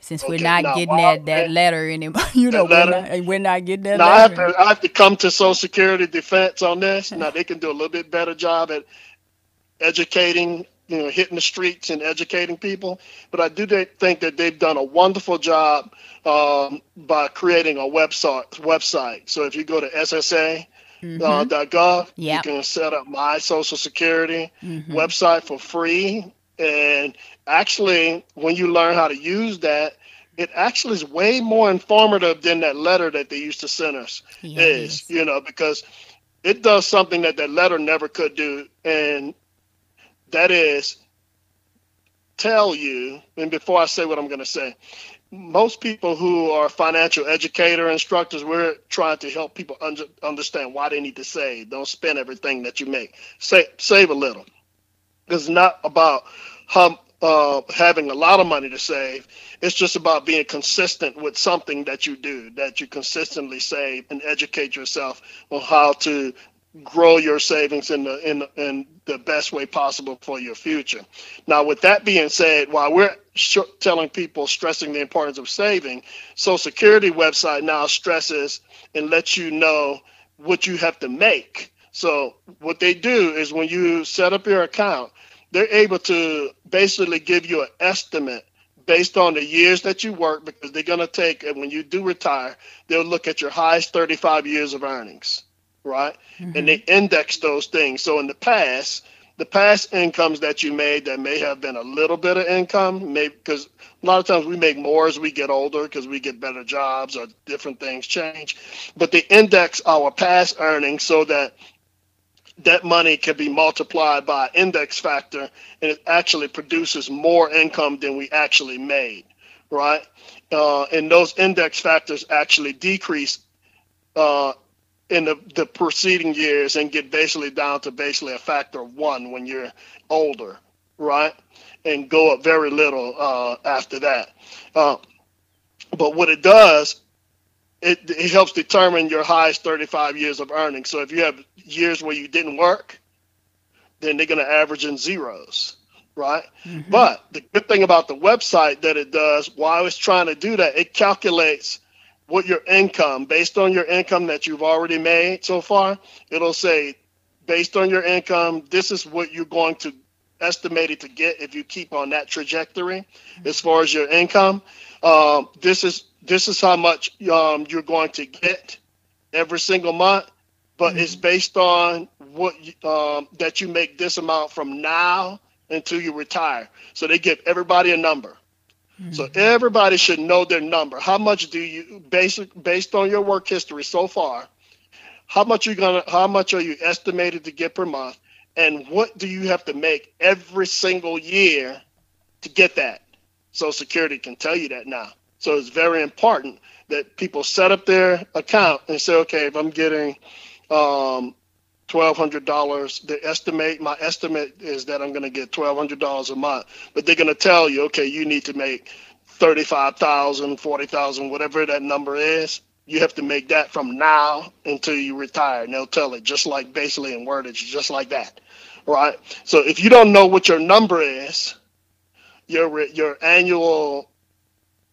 Since okay, we're not now, getting that, that letter anymore, you know, we're not, we're not, getting that. Now I have to I have to come to Social Security defense on this. Now they can do a little bit better job at educating you know, hitting the streets and educating people. But I do think that they've done a wonderful job um, by creating a website. Website. So if you go to SSA. Mm-hmm. Uh, .gov. Yep. You can set up my Social Security mm-hmm. website for free. And actually, when you learn how to use that, it actually is way more informative than that letter that they used to send us yes. is, you know, because it does something that that letter never could do. And that is tell you, and before I say what I'm going to say, most people who are financial educator instructors, we're trying to help people under, understand why they need to save. Don't spend everything that you make. Save, save a little. It's not about how, uh, having a lot of money to save. It's just about being consistent with something that you do, that you consistently save and educate yourself on how to grow your savings in the in in the best way possible for your future. Now, with that being said, while we're sh- telling people stressing the importance of saving, Social Security website now stresses and lets you know what you have to make. So what they do is when you set up your account, they're able to basically give you an estimate based on the years that you work because they're going to take and when you do retire they'll look at your highest 35 years of earnings right? Mm-hmm. and they index those things. So in the past the past incomes that you made that may have been a little bit of income maybe because a lot of times we make more as we get older because we get better jobs or different things change. But they index our past earnings so that that money can be multiplied by index factor and it actually produces more income than we actually made right? Uh, and those index factors actually decrease uh, in the, the preceding years and get basically down to basically a factor of one when you're older right and go up very little uh, after that uh, but what it does it, it helps determine your highest 35 years of earnings. So if you have years where you didn't work, then they're going to average in zeros, right? Mm-hmm. But the good thing about the website that it does, while it's trying to do that, it calculates what your income, based on your income that you've already made so far, it'll say, based on your income, this is what you're going to estimate it to get if you keep on that trajectory as far as your income. Um, this is this is how much um, you're going to get every single month, but mm-hmm. it's based on what um, that you make this amount from now until you retire. So they give everybody a number. Mm-hmm. So everybody should know their number. How much do you basic based on your work history so far? How much you gonna how much are you estimated to get per month? And what do you have to make every single year to get that? Social Security can tell you that now. So it's very important that people set up their account and say, okay, if I'm getting um, twelve hundred dollars, the estimate my estimate is that I'm going to get twelve hundred dollars a month, but they're going to tell you, okay, you need to make thirty-five thousand, forty thousand, whatever that number is. You have to make that from now until you retire, and they'll tell it just like basically in wordage, just like that, right? So if you don't know what your number is, your your annual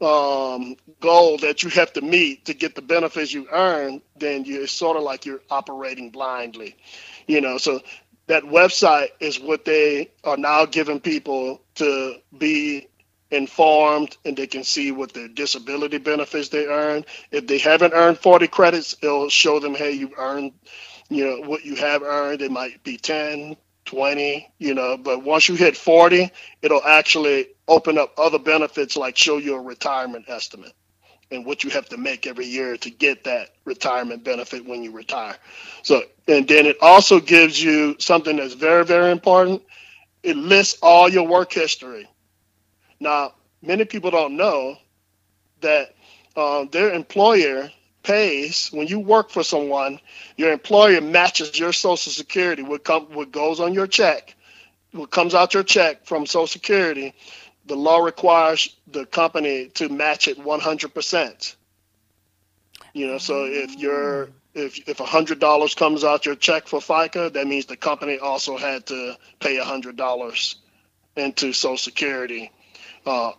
um, goal that you have to meet to get the benefits you earn, then you it's sort of like you're operating blindly, you know. So that website is what they are now giving people to be informed and they can see what their disability benefits they earn. If they haven't earned 40 credits, it'll show them, hey, you earned, you know, what you have earned. It might be 10, 20, you know, but once you hit 40, it'll actually open up other benefits like show you a retirement estimate and what you have to make every year to get that retirement benefit when you retire. So, and then it also gives you something that's very, very important. It lists all your work history. Now, many people don't know that uh, their employer pays when you work for someone. Your employer matches your Social Security. What come what goes on your check, what comes out your check from Social Security the law requires the company to match it 100%. You know, so if you're if if hundred dollars comes out your check for FICA, that means the company also had to pay hundred dollars into Social Security uh,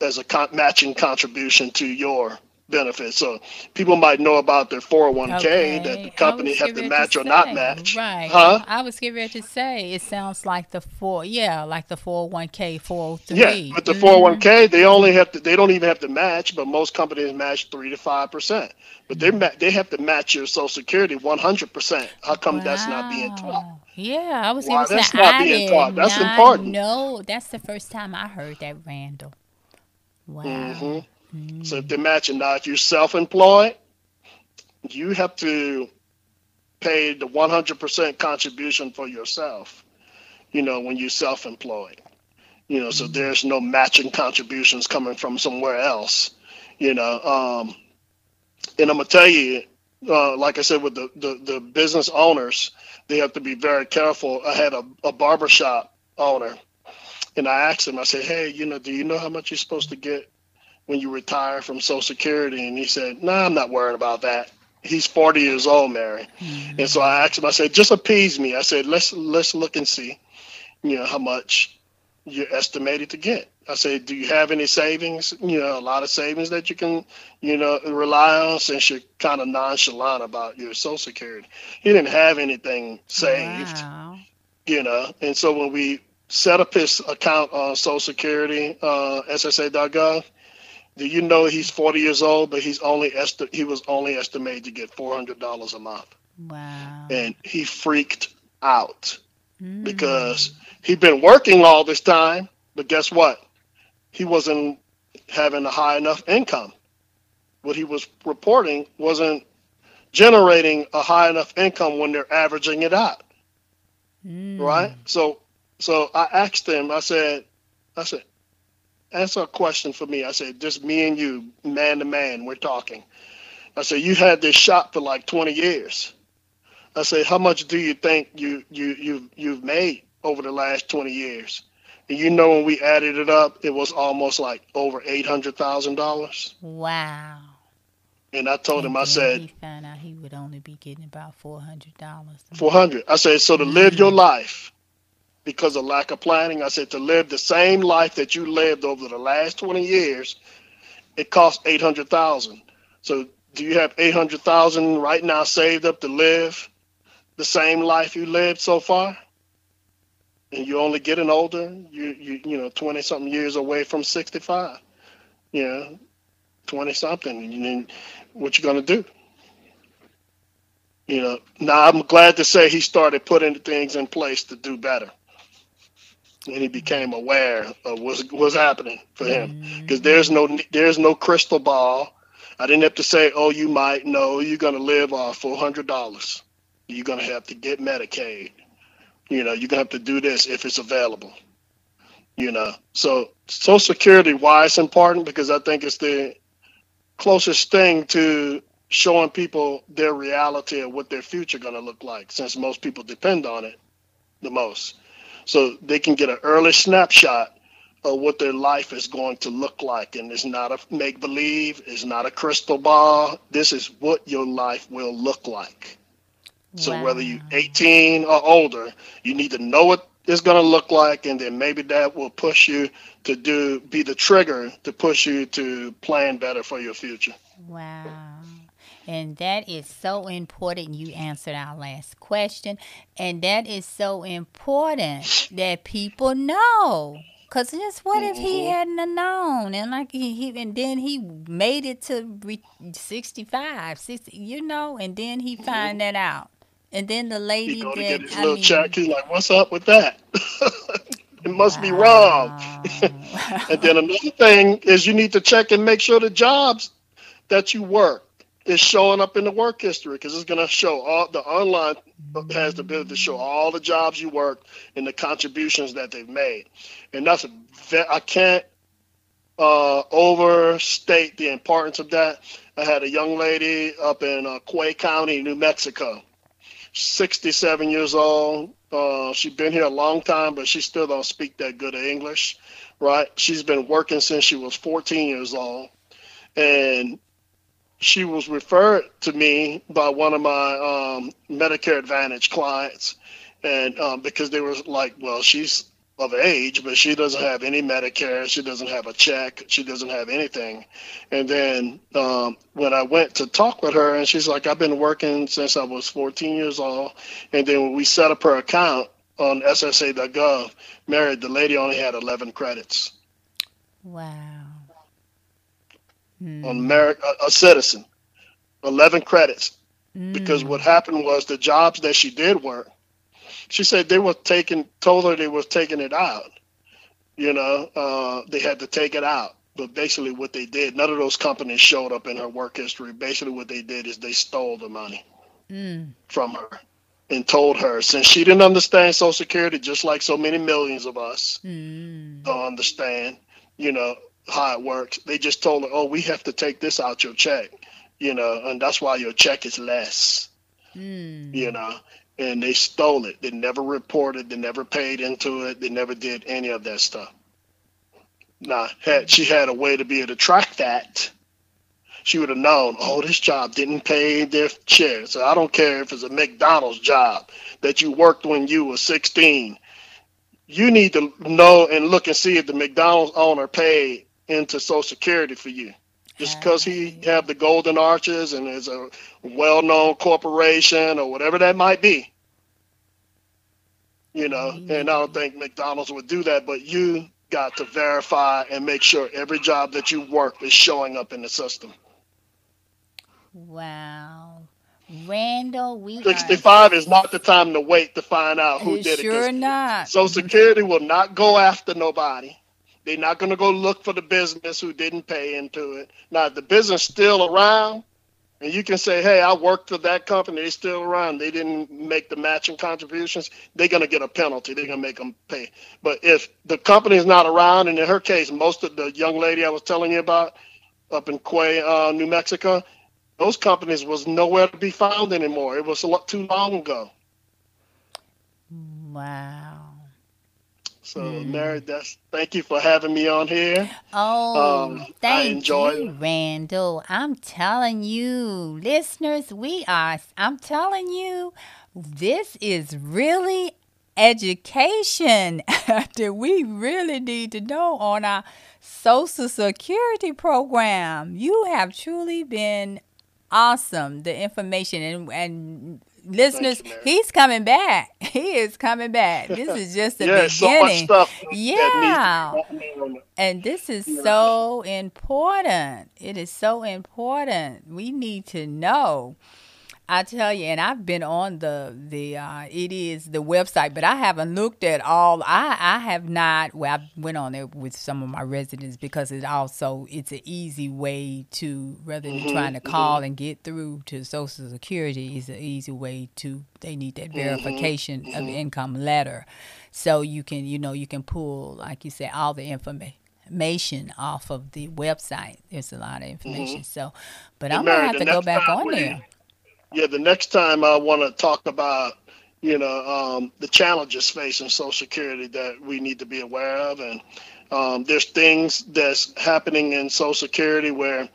as a con- matching contribution to your benefits. So people might know about their 401k okay. that the company have to match to or say, not match. Right. Huh? I was getting ready to say it sounds like the four yeah, like the 401k, 403. Yeah, but the mm-hmm. 401k they only have to they don't even have to match, but most companies match 3 to 5%. But they ma- they have to match your social security 100%. How come wow. that's not being taught? Yeah, I was going to say not I being taught. That's important. No, that's the first time I heard that, Randall. Wow. Mm-hmm. So if they're matching now, if you're self-employed, you have to pay the 100% contribution for yourself. You know, when you're self-employed. You know, so mm-hmm. there's no matching contributions coming from somewhere else. You know, um, and I'm gonna tell you, uh, like I said, with the, the, the business owners, they have to be very careful. I had a, a barbershop owner, and I asked him, I said, hey, you know, do you know how much you're supposed to get when you retire from Social Security? And he said, No, nah, I'm not worried about that. He's 40 years old, Mary. Mm-hmm. And so I asked him, I said, just appease me. I said, let's let's look and see, you know, how much you're estimated to get. I said, do you have any savings? You know, a lot of savings that you can, you know, rely on since you're kind of nonchalant about your Social Security. He didn't have anything saved, wow. you know. And so when we set up his account on Social Security, uh, SSA.gov. Do you know he's 40 years old, but he's only esti- he was only estimated to get $400 a month. Wow. And he freaked out Mm. because he'd been working all this time, but guess what? He wasn't having a high enough income. What he was reporting wasn't generating a high enough income when they're averaging it out, Mm. right? So, so I asked him. I said, I said, answer a question for me. I said, just me and you, man to man, we're talking. I said, you had this shop for like 20 years. I said, how much do you think you you you you've made over the last 20 years? And you know, when we added it up, it was almost like over eight hundred thousand dollars. Wow. And I told him, I said, he found out he would only be getting about four hundred dollars. 400. I said, so to live your life because of lack of planning, I said, to live the same life that you lived over the last 20 years, it costs 800,000. So do you have 800,000 right now saved up to live the same life you lived so far? And you're only getting older. You you you know 20 something years away from 65. You know, 20 something. And then what you gonna do? You know, now I'm glad to say he started putting things in place to do better. And he became aware of what's what's happening for him. Mm-hmm. Because there's no there's no crystal ball. I didn't have to say, oh, you might know you're gonna live off four hundred dollars. You're gonna have to get Medicaid. You know, you're gonna have to do this if it's available. You know, so Social Security, why it's important because I think it's the closest thing to showing people their reality of what their future going to look like since most people depend on it the most so they can get an early snapshot of what their life is going to look like. And it's not a make believe it's not a crystal ball. This is what your life will look like. So whether you're 18 or older you need to know what it's going to look like and then maybe that will push you to do be the trigger to push you to plan better for your future. Wow. And that is so important. You answered our last question. And that is so important that people know. Cause just what if he hadn't known and like he, he and then he made it to re- 65, 60, you know, and then he mm-hmm. find that out. And then the lady He go to that get his I little mean, check. He's like, "What's up with that? it must be wrong." And then another thing is you need to check and make sure the jobs that you work is showing up in the work history because it's going to show all the online has the ability to show all the jobs you worked and the contributions that they've made. And that's a I can't uh, overstate the importance of that. I had a young lady up in uh, Quay County, New Mexico, 67 years old. Uh, she's been here a long time, but she still don't speak that good of English, right? She's been working since she was 14 years old, and she was referred to me by one of my um, Medicare Advantage clients, and um, because they were like, well, she's of age, but she doesn't have any Medicare. She doesn't have a check. She doesn't have anything. And then um, when I went to talk with her, and she's like, I've been working since I was 14 years old. And then when we set up her account on SSA.gov, married, the lady only had 11 credits wow. On merit, a, a citizen, 11 credits. Because Mm. what happened was the jobs that she did work, she said they were taking, told her they was taking it out. You know, uh, they had to take it out. But basically, what they did, none of those companies showed up in her work history. Basically, what they did is they stole the money Mm. from her and told her since she didn't understand Social Security, just like so many millions of us Mm. don't understand, you know, how it works. They just told her, oh, we have to take this out your check, you know, and that's why your check is less, Mm. you know. And they stole it. They never reported. They never paid into it. They never did any of that stuff. Now, had she had a way to be able to track that, she would have known, oh, this job didn't pay their share. So I don't care if it's a McDonald's job that you worked when you were 16. You need to know and look and see if the McDonald's owner paid into Social Security for you. Just ah. because he have the golden arches and is a well-known corporation or whatever that might be, you know, and I don't think McDonald's would do that, but you got to verify and make sure every job that you work is showing up in the system. Wow. Randall, we 65 is not the time to wait to find out who It's did it. 'cause sure not. Social Security will not go after nobody. They're not going to go look for the business who didn't pay into it. Now, the business still around, and you can say, "Hey, I worked for that company. They're still around. They didn't make the matching contributions." They're going to get a penalty. They're going to make them pay. But if the company is not around, and in her case, most of the young lady I was telling you about up in Quay, uh, New Mexico, those companies was nowhere to be found anymore. It was a lot too long ago. Wow. So, Hmm. Mary, that's thank you for having me on here. Oh, Um, thank you. Randall. I'm telling you, listeners, we are, I'm telling you, this is really education that we really need to know on our Social Security program. You have truly been awesome. The information and, and listeners, Mary. he's coming back. He is coming back. This is just the yeah, so beginning. stuff. Yeah. That needs to be happening. And this is so important. It is so important. We need to know. I tell you, and I've been on the the uh, it is the website, but I haven't looked at all. I I have not. Well, I went on there with some of my residents because it also it's an easy way to rather than trying to call and get through to Social Security is an easy way to. They need that verification of income letter, so you can you know you can pull like you said all the information information off of the website. There's a lot of information. So, but I'm gonna have to go back on there. Yeah, the next time I want to talk about, you know, um, the challenges facing Social Security that we need to be aware of, and um, there's things that's happening in Social Security where,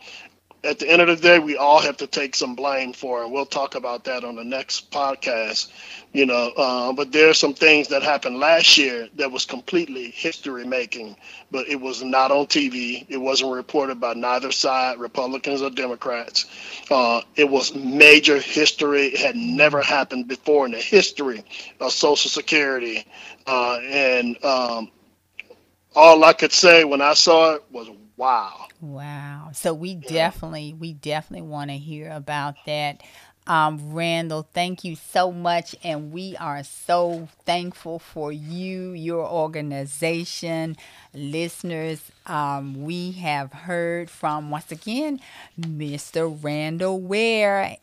at the end of the day, we all have to take some blame for, and we'll talk about that on the next podcast. You know, uh, but there are some things that happened last year that was completely history making, but it was not on TV. It wasn't reported by neither side, Republicans or Democrats. Uh, it was major history. It had never happened before in the history of Social Security. Uh, and um, all I could say when I saw it was, wow. Wow. So we definitely, we definitely want to hear about that. Um, Randall, thank you so much. And we are so thankful for you, your organization, listeners. Um, we have heard from, once again, Mr. Randall Ware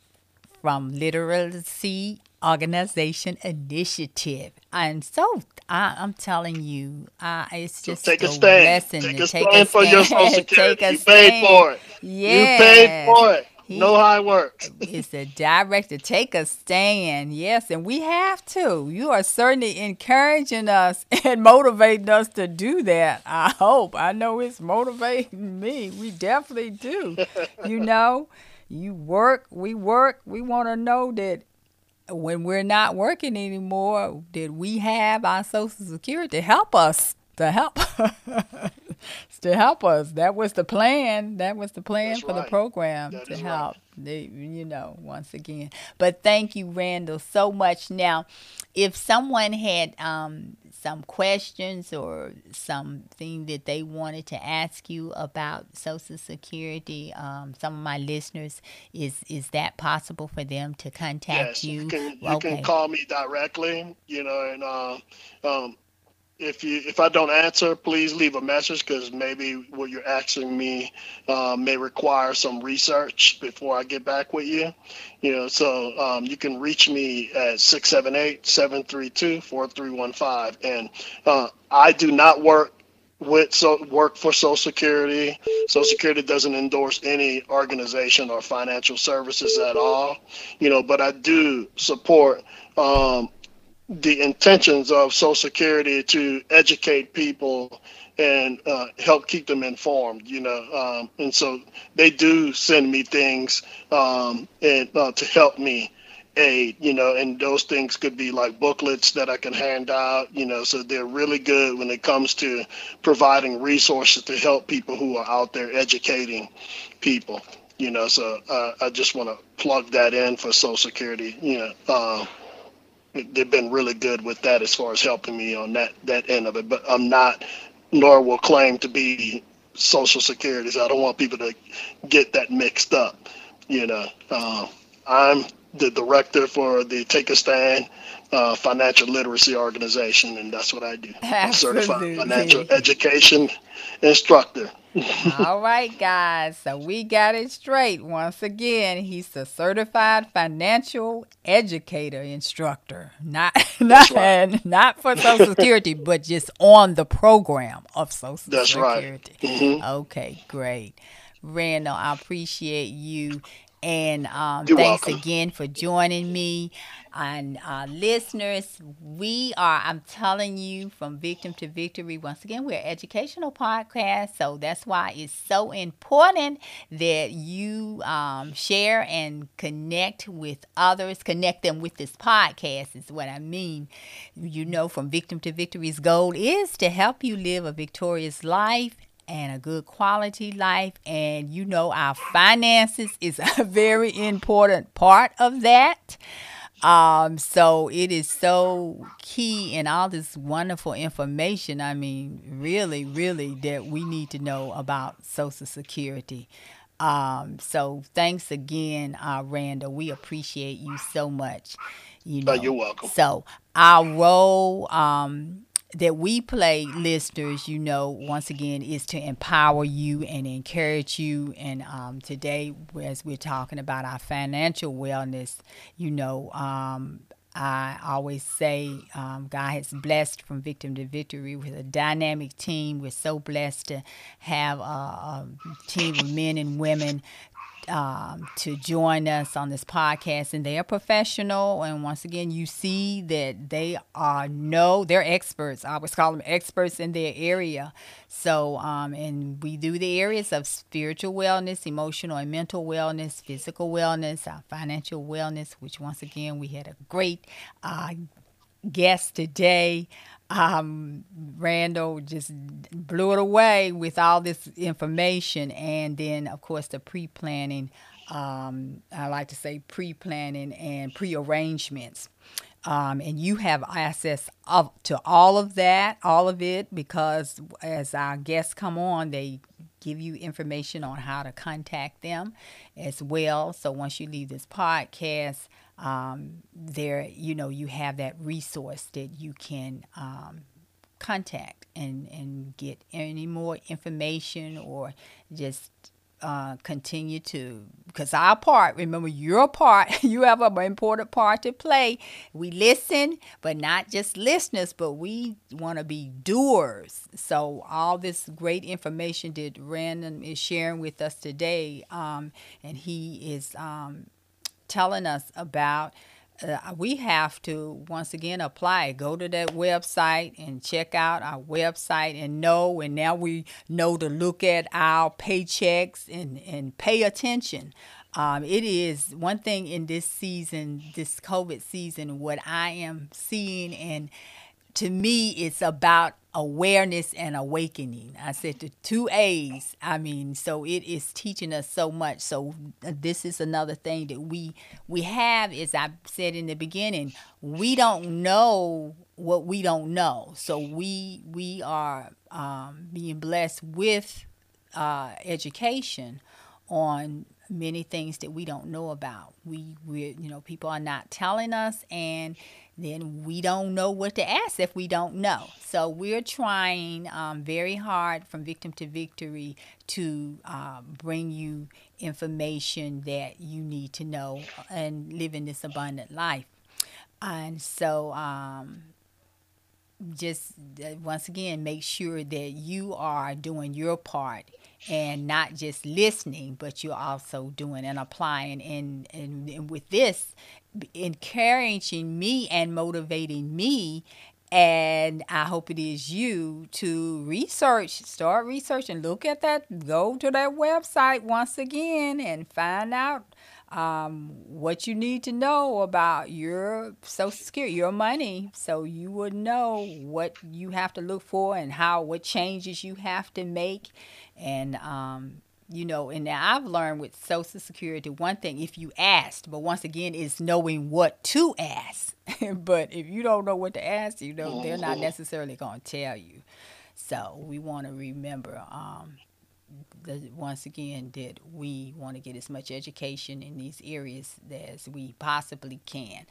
from Literacy Organization Initiative. And so I, I'm telling you, uh, it's just take a stand. lesson Take a take stand a for your Social stand. Security. You paid for it. Yeah. You paid for it. He- know how it works. It's the director. Take a stand. Yes, and we have to. You are certainly encouraging us and motivating us to do that. I hope. I know it's motivating me. We definitely do. you know, you work, we work. We want to know that when we're not working anymore, did we have our Social Security to help us. To help, to help us. That was the plan. That was the plan That's for the program That to right. They, you know, once again. But thank you, Randall, so much. Now, if someone had um, some questions or something that they wanted to ask you about Social Security, um, some of my listeners, is is that possible for them to contact Yes, you can you okay. can call me directly. You know, and uh, um, if you if I don't answer, please leave a message because maybe what you're asking me uh, may require some research before I get back with you. You know, so um, you can reach me at 678-732-4315. And uh, I do not work with so work for Social Security. Social Security doesn't endorse any organization or financial services at all. You know, but I do support um, the intentions of Social Security to educate people and uh, help keep them informed. You know, um, and so they do send me things um, and uh, to help me aid. You know, and those things could be like booklets that I can hand out. You know, so they're really good when it comes to providing resources to help people who are out there educating people. You know, so uh, I just want to plug that in for Social Security. You know. They've been really good with that as far as helping me on that that end of it. But I'm not, nor will claim to be Social Security. So I don't want people to get that mixed up. You know, uh, I'm the director for the Take a Stand uh, Financial Literacy Organization, and that's what I do. Absolutely. I'm certified financial education instructor. All right, guys. So we got it straight. Once again, he's the certified financial educator instructor. Not not right. not for Social Security, but just on the program of Social That's right. Security. Mhm. Okay, great. Randall, I appreciate you. And um, thanks welcome. again for joining me. And uh, listeners, we are, I'm telling you, from victim to victory. Once again, we're an educational podcast. So that's why it's so important that you um, share and connect with others, connect them with this podcast, is what I mean. You know, from victim to victory's goal is to help you live a victorious life and a good quality life. And you know, our finances is a very important part of that. Um, so it is so key in all this wonderful information. I mean, really, really, that we need to know about Social Security. Um, so thanks again, uh, Randall. We appreciate you so much. You know, Oh, you're welcome. so our role um, that we play, listeners, you know, once again, is to empower you and encourage you. And um, today, as we're talking about our financial wellness, you know, um, I always say um, God has blessed from victim to victory with a dynamic team. We're so blessed to have a, a team of men and women um, to join us on this podcast, and they are professional. And once again, you see that they are no, they're experts. I always call them experts in their area. So, um, and we do the areas of spiritual wellness, emotional and mental wellness, physical wellness, financial wellness. Which once again, we had a great uh, guest today. Um, Randall just blew it away with all this information, and then of course the pre-planning. Um, I like to say pre-planning and pre-arrangements. Um, and you have access of, to all of that, all of it, because as our guests come on, they give you information on how to contact them as well. So once you leave this podcast, um, there, you know, you have that resource that you can um, contact and, and get any more information or just uh, continue to because our part remember your part you have an important part to play. We listen but not just listeners but we want to be doers. So all this great information that Randall is sharing with us today um, and he is um, telling us about uh, we have to once again apply. Go to that website and check out our website and know and now we know to look at our paychecks and and pay attention. Um, it is one thing in this season this covid season what i am seeing and to me it's about awareness and awakening. I said the two a's i mean so it is teaching us so much. So uh, this is another thing that we we have as i said in the beginning we don't know what we don't know. So we we are um, being blessed with uh, education on many things that we don't know about. We we you know people are not telling us and then we don't know what to ask if we don't know. So we're trying um, very hard from victim to victory to uh, bring you information that you need to know and live in this abundant life. And so um, just uh, once again make sure that you are doing your part and not just listening but you're also doing and applying and and, and with this encouraging me and motivating me and I hope it is you to research, start researching, look at that, go to that website once again and find out um, what you need to know about your social security, your money, so you would know what you have to look for and how what changes you have to make, and um, you know, and now I've learned with Social Security one thing if you asked, but once again, is knowing what to ask. but if you don't know what to ask, you know, they're not necessarily going to tell you. So we want to remember, um, the, once again, that we want to get as much education in these areas as we possibly can.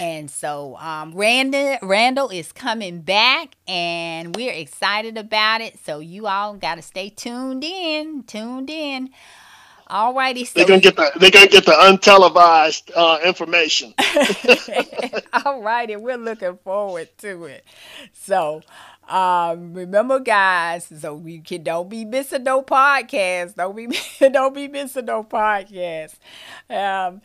And so um, Randall, Randall is coming back, and we're excited about it. So you all got to stay tuned in, tuned in. All righty. So they're gonna get the they're gonna get the untelevised uh, information. all righty, we're looking forward to it. So. Um, remember, guys. So we can don't be missing no podcast. Don't be don't be missing no podcast. Um,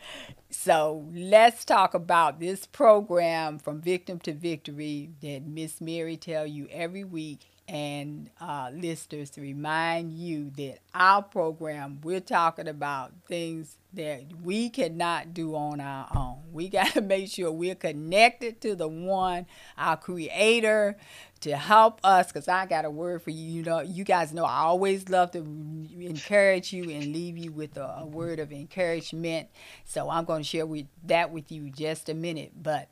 so let's talk about this program from victim to victory that Miss Mary tell you every week and uh, listeners to remind you that our program we're talking about things that we cannot do on our own. We got to make sure we're connected to the one our creator to help us because i got a word for you. You know you guys know i always love to encourage you and leave you with a, a word of encouragement. So i'm going to share with that with you just a minute. But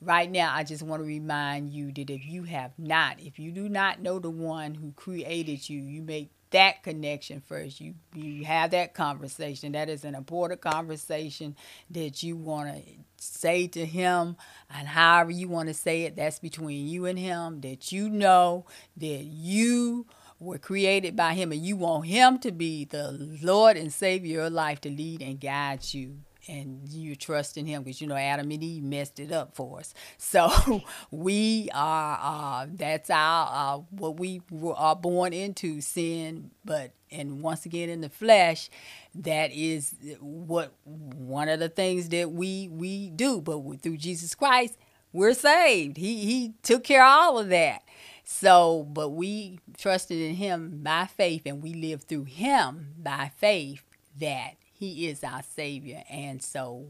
right now, I just want to remind you that if you have not, if you do not know the one who created you, you make that connection first. You you have that conversation. That is an important conversation that you want to say to him, and however you want to say it, that's between you and him. That you know that you were created by him and you want him to be the Lord and Savior of your life to lead and guide you and you trust in him because you know Adam and Eve messed it up for us. So we are uh, that's our uh, what we are born into sin, but and once again in the flesh, that is what one of the things that we we do. But through Jesus Christ, we're saved. He he took care of all of that. So, but we trusted in him by faith and we live through him by faith that he is our Savior. And so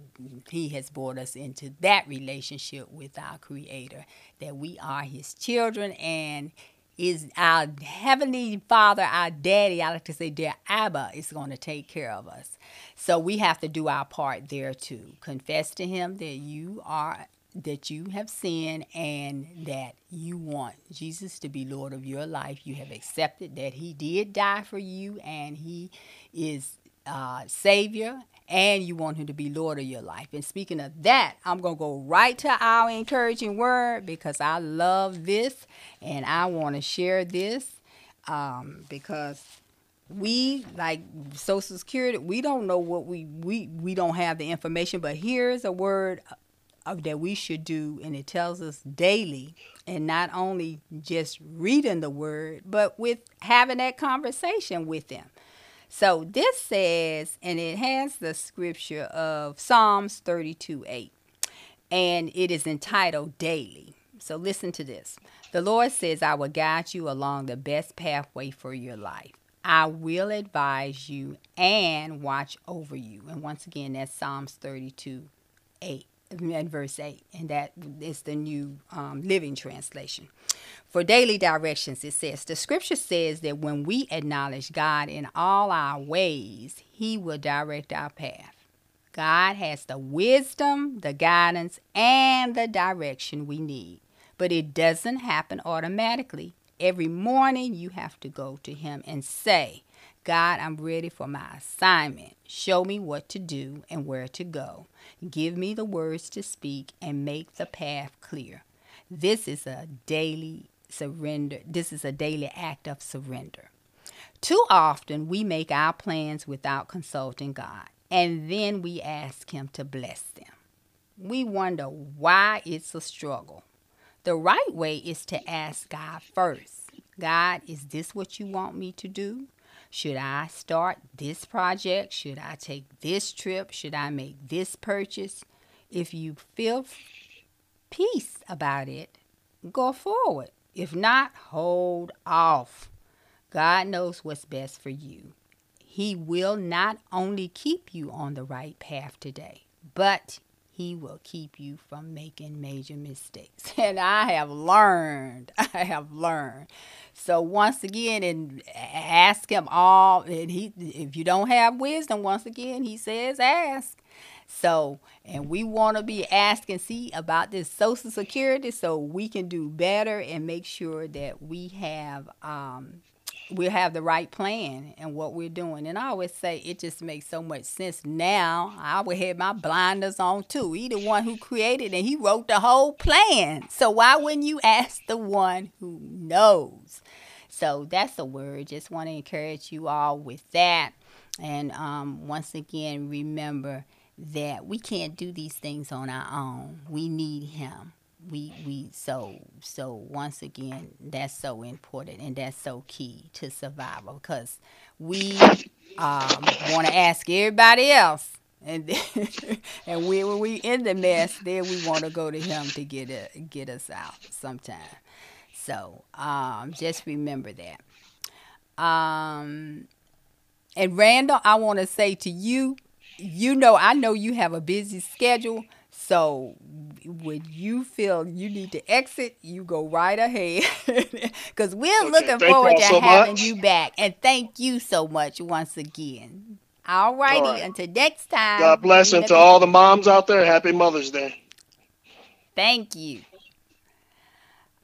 He has brought us into that relationship with our Creator, that we are His children and is our Heavenly Father, our Daddy, I like to say, dear Abba, is going to take care of us. So we have to do our part there too. Confess to Him that you are that you have sinned and that you want Jesus to be Lord of your life. You have accepted that He did die for you and He is uh, Savior and you want Him to be Lord of your life. And speaking of that, I'm going to go right to our encouraging word because I love this and I want to share this um, because we like social security we don't know what we we we don't have the information but here's a word of, that we should do and it tells us daily and not only just reading the word but with having that conversation with them so this says, and it has the scripture of Psalms 32 8, and it is entitled Daily. So listen to this. The Lord says, I will guide you along the best pathway for your life. I will advise you and watch over you. And once again, that's Psalms 32 8 and verse 8, and that is the new um, living translation. For daily directions, it says the scripture says that when we acknowledge God in all our ways, He will direct our path. God has the wisdom, the guidance, and the direction we need. But it doesn't happen automatically. Every morning, you have to go to Him and say, God, I'm ready for my assignment. Show me what to do and where to go. Give me the words to speak and make the path clear. This is a daily surrender. This is a daily act of surrender. Too often we make our plans without consulting God, and then we ask Him to bless them. We wonder why it's a struggle. The right way is to ask God first God, is this what you want me to do? Should I start this project? Should I take this trip? Should I make this purchase? If you feel peace about it, go forward. If not, hold off. God knows what's best for you. He will not only keep you on the right path today, but he will keep you from making major mistakes. And I have learned, I have learned. So once again, and ask him all. And he, if you don't have wisdom, once again, he says ask. So, and we want to be asking, see about this Social Security, so we can do better and make sure that we have um, we have the right plan and what we're doing. And I always say it just makes so much sense now. I would have my blinders on too. He the one who created and he wrote the whole plan. So why wouldn't you ask the one who knows? So that's a word. Just want to encourage you all with that. And um, once again, remember that we can't do these things on our own. We need him. We we so so once again that's so important and that's so key to survival because we um, want to ask everybody else. And then, and we, when we in the mess then we want to go to him to get a, get us out sometime. So um, just remember that. Um, and randall i want to say to you you know i know you have a busy schedule so when you feel you need to exit, you go right ahead because we're okay, looking forward to so having much. you back. And thank you so much once again. All righty. Right. Until next time. God bless. And to all the moms out there, happy Mother's Day. Thank you.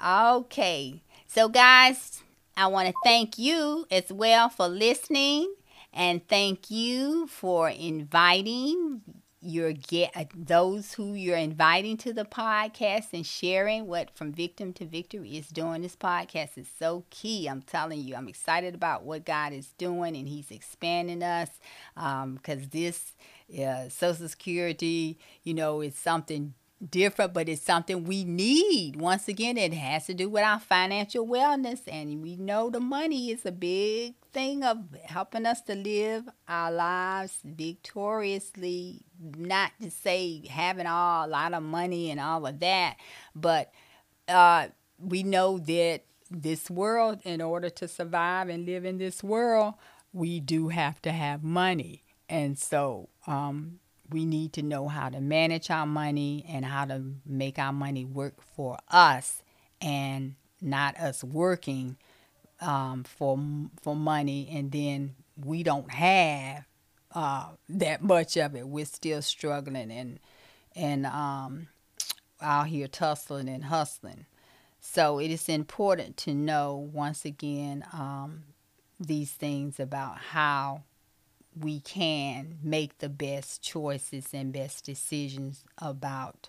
Okay. So, guys, I want to thank you as well for listening and thank you for inviting you're get uh, those who you're inviting to the podcast and sharing what from victim to victory is doing. This podcast is so key i'm telling you. I'm excited about what god is doing and he's expanding us because um, this uh, social security you know is something different, but it's something we need. Once again, it has to do with our financial wellness, and we know the money is a big thing of helping us to live our lives victoriously. Not to say having all a lot of money and all of that, but uh, we know that this world, in order to survive and live in this world, we do have to have money, and so um, we need to know how to manage our money and how to make our money work for us and not us working um, for for money and then we don't have uh, that much of it. We're still struggling and and um, out here tussling and hustling. So it is important to know once again um, these things about how we can make the best choices and best decisions about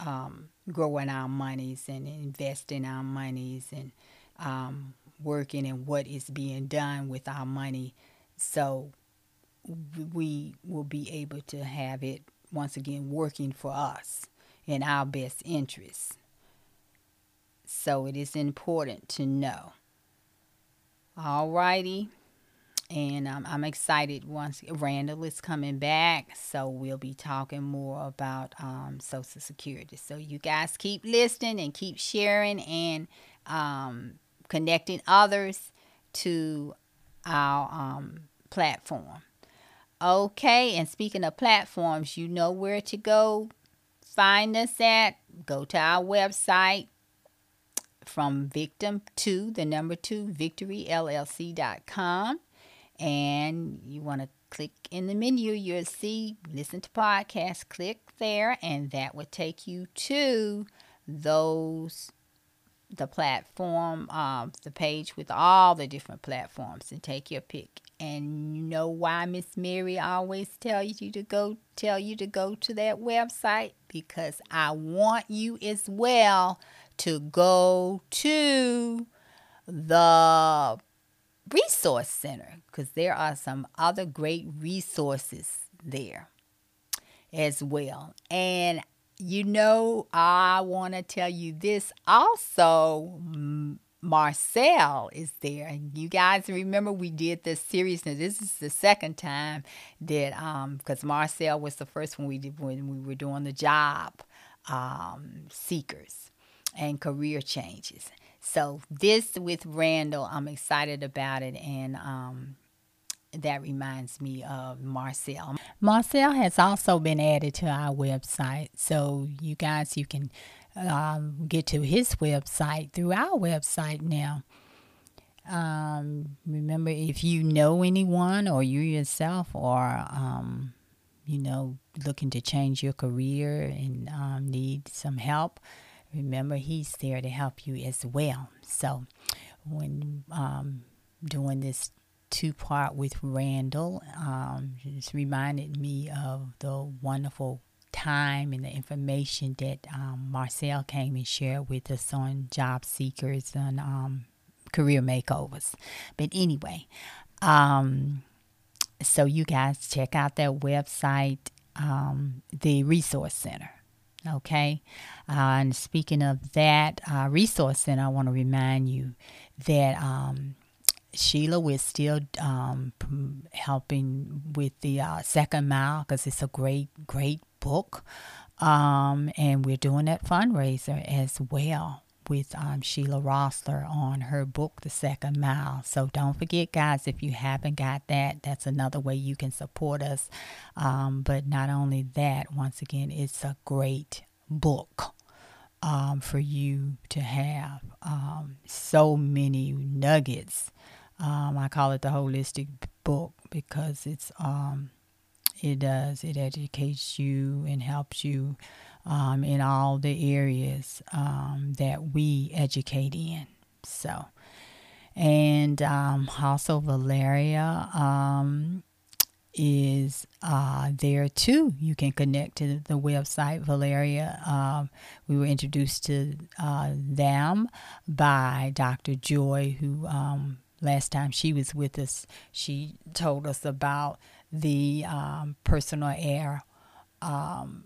um, growing our monies and investing our monies and um, working and what is being done with our money so we will be able to have it once again working for us in our best interests. So it is important to know. All righty and um, I'm excited once Randall is coming back. So we'll be talking more about um, Social Security. So you guys keep listening and keep sharing and um, connecting others to our um, platform. Okay, and speaking of platforms, you know where to go find us at. Go to our website from victim to the number two victoryllc.com and you want to click in the menu, you'll see listen to podcasts. Click there, and that will take you to those the platform, um, the page with all the different platforms, and take your pick. And you know why Miss Mary always tells you to go tell you to go to that website because I want you as well to go to the resource center because there are some other great resources there as well. And you know, I want to tell you this also. Marcel is there. And you guys remember we did this series. Now this is the second time that um because Marcel was the first one we did when we were doing the job um seekers and career changes. So this with Randall, I'm excited about it, and um, that reminds me of Marcel. Marcel has also been added to our website, so you guys, you can um, get to his website through our website now. Um, remember, if you know anyone or you yourself or um, you know looking to change your career and um, need some help, remember he's there to help you as well. So when um, doing this two part with Randall, um, it's reminded me of the wonderful time and the information that um, Marcel came and shared with us on job seekers and um, career makeovers. But anyway, um, so you guys check out that website, um, the Resource Center. Okay, uh, and speaking of that uh, resource center, I want to remind you that um, Sheila, we're still um, helping with the uh, second mile because it's a great, great book. Um, and we're doing that fundraiser as well with um, Sheila Rossler on her book, The Second Mile. So don't forget, guys, if you haven't got that, that's another way you can support us. Um, but not only that, once again, it's a great book. Um, for you to have um, so many nuggets. Um, I call it the holistic book because it's um, it does it educates you and helps you um, in all the areas um, that we educate in. So, and um, also Valeria um, is uh, there too. You can connect to the website Valeria. Um, we were introduced to uh, them by Dr. Joy, who um, last time she was with us, she told us about the personal air um,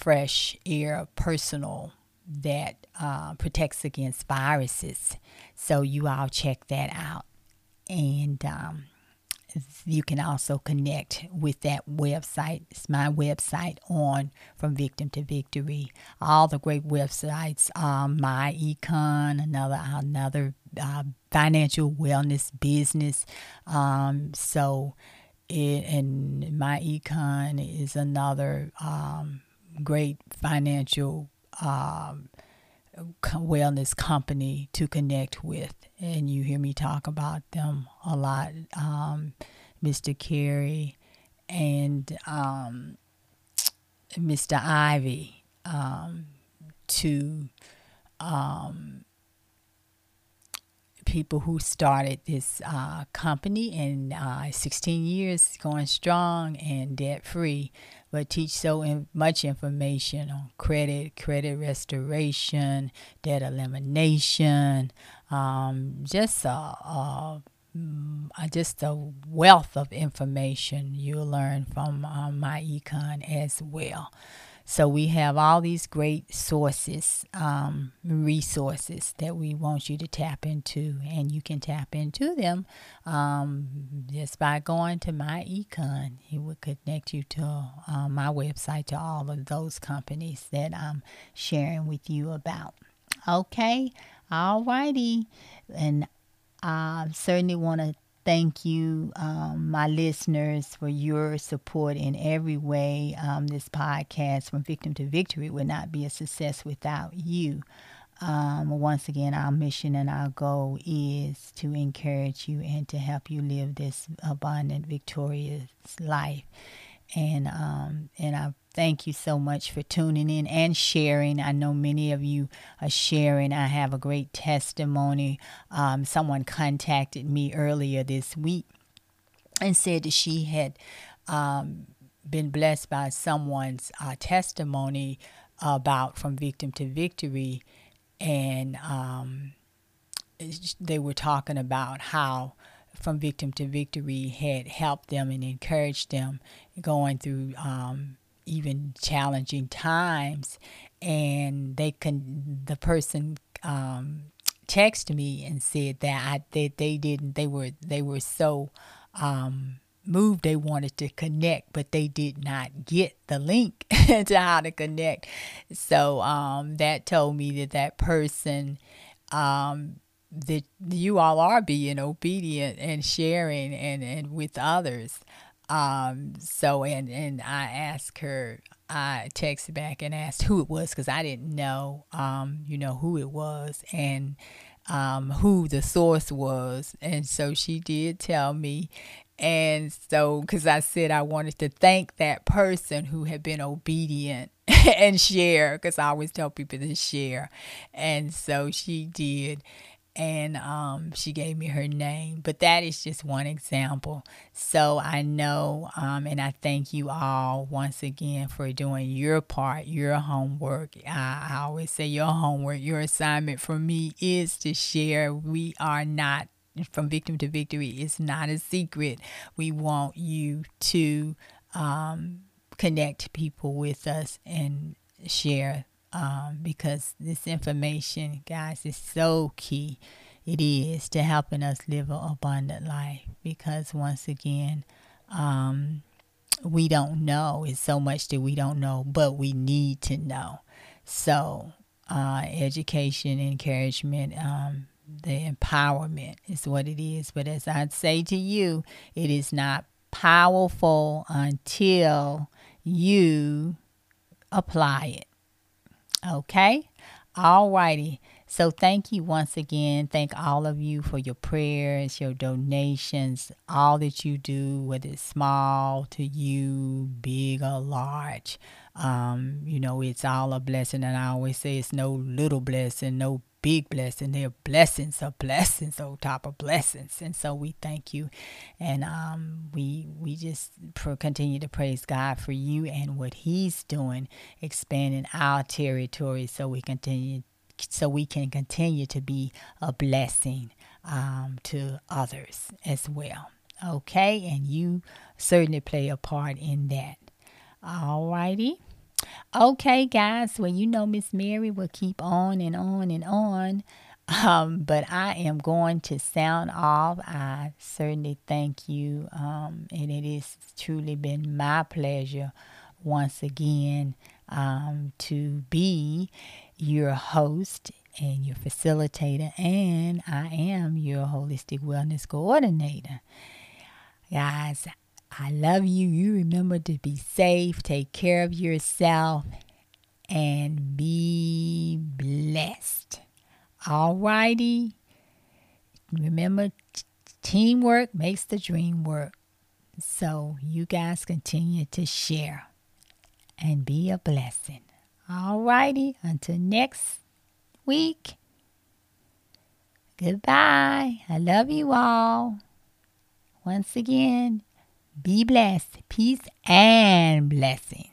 fresh air personal that uh, protects against viruses. So you all check that out. And um, you can also connect with that website. It's my website on From Victim to Victory. All the great websites, um, My Econ, another another uh, financial wellness business. Um, so, it, and My Econ is another um, great financial um, wellness company to connect with. And you hear me talk about them a lot. Um, Mr. Carey and um, Mr. Ivy um, to um, people who started this uh, company and uh, 16 years going strong and debt free but teach so in, much information on credit, credit restoration, debt elimination, um, just a, a, just a wealth of information you'll learn from um, my econ as well. So we have all these great sources, um, resources that we want you to tap into, and you can tap into them um, just by going to my econ. It will connect you to uh, my website to all of those companies that I'm sharing with you about. Okay, all righty, and I certainly want to thank you, um, my listeners, for your support in every way. Um, this podcast, From Victim to Victory, would not be a success without you. Um, once again, our mission and our goal is to encourage you and to help you live this abundant, victorious life. And um, and I Thank you so much for tuning in and sharing. I know many of you are sharing. I have a great testimony. Um, someone contacted me earlier this week and said that she had um, been blessed by someone's uh, testimony about from victim to victory. And um, they were talking about how from victim to victory had helped them and encouraged them going through um, even challenging times and they can the person um, texted me and said that I, that they didn't they were they were so um, moved they wanted to connect but they did not get the link to how to connect so um, that told me that that person um, that you all are being obedient and sharing and, and with others. Um, so and and I asked her, I texted back and asked who it was because I didn't know, um, you know, who it was and um, who the source was, and so she did tell me. And so, because I said I wanted to thank that person who had been obedient and share, because I always tell people to share. And so she did and um, she gave me her name. But that is just one example. So I know, um, and I thank you all once again for doing your part, your homework. I, I always say your homework, your assignment for me is to share. We are not from victim to victory. It's not a secret. We want you to um, connect people with us and share um, because this information, guys, is so key. It is to helping us live an abundant life because once again, um, we don't know. It's so much that we don't know, but we need to know. So, uh, education, encouragement, um, the empowerment is what it is. But as I'd say to you, it is not powerful until you apply it. Okay? All righty. So thank you once again. Thank all of you for your prayers, your donations, all that you do, whether it's small to you, big or large. Um, you know, it's all a blessing. And I always say it's no little blessing, no big blessing. They're blessings of blessings on top of blessings. And so we thank you. And um, we we just continue to praise God for you and what He's doing, expanding our territory so we continue so we can continue to be a blessing um, to others as well. Okay, and you certainly play a part in that. All righty. Okay, guys. Well, you know, Miss Mary will keep on and on and on. Um, but I am going to sound off. I certainly thank you. Um, and it has truly been my pleasure once again um, to be your host and your facilitator. And I am your holistic wellness coordinator. Guys, I love you. You remember to be safe, take care of yourself, and be blessed. All righty. Remember, teamwork makes the dream work. So you guys continue to share and be a blessing. All righty. Until next week. Goodbye. I love you all. Once again, be blessed. Peace and blessing.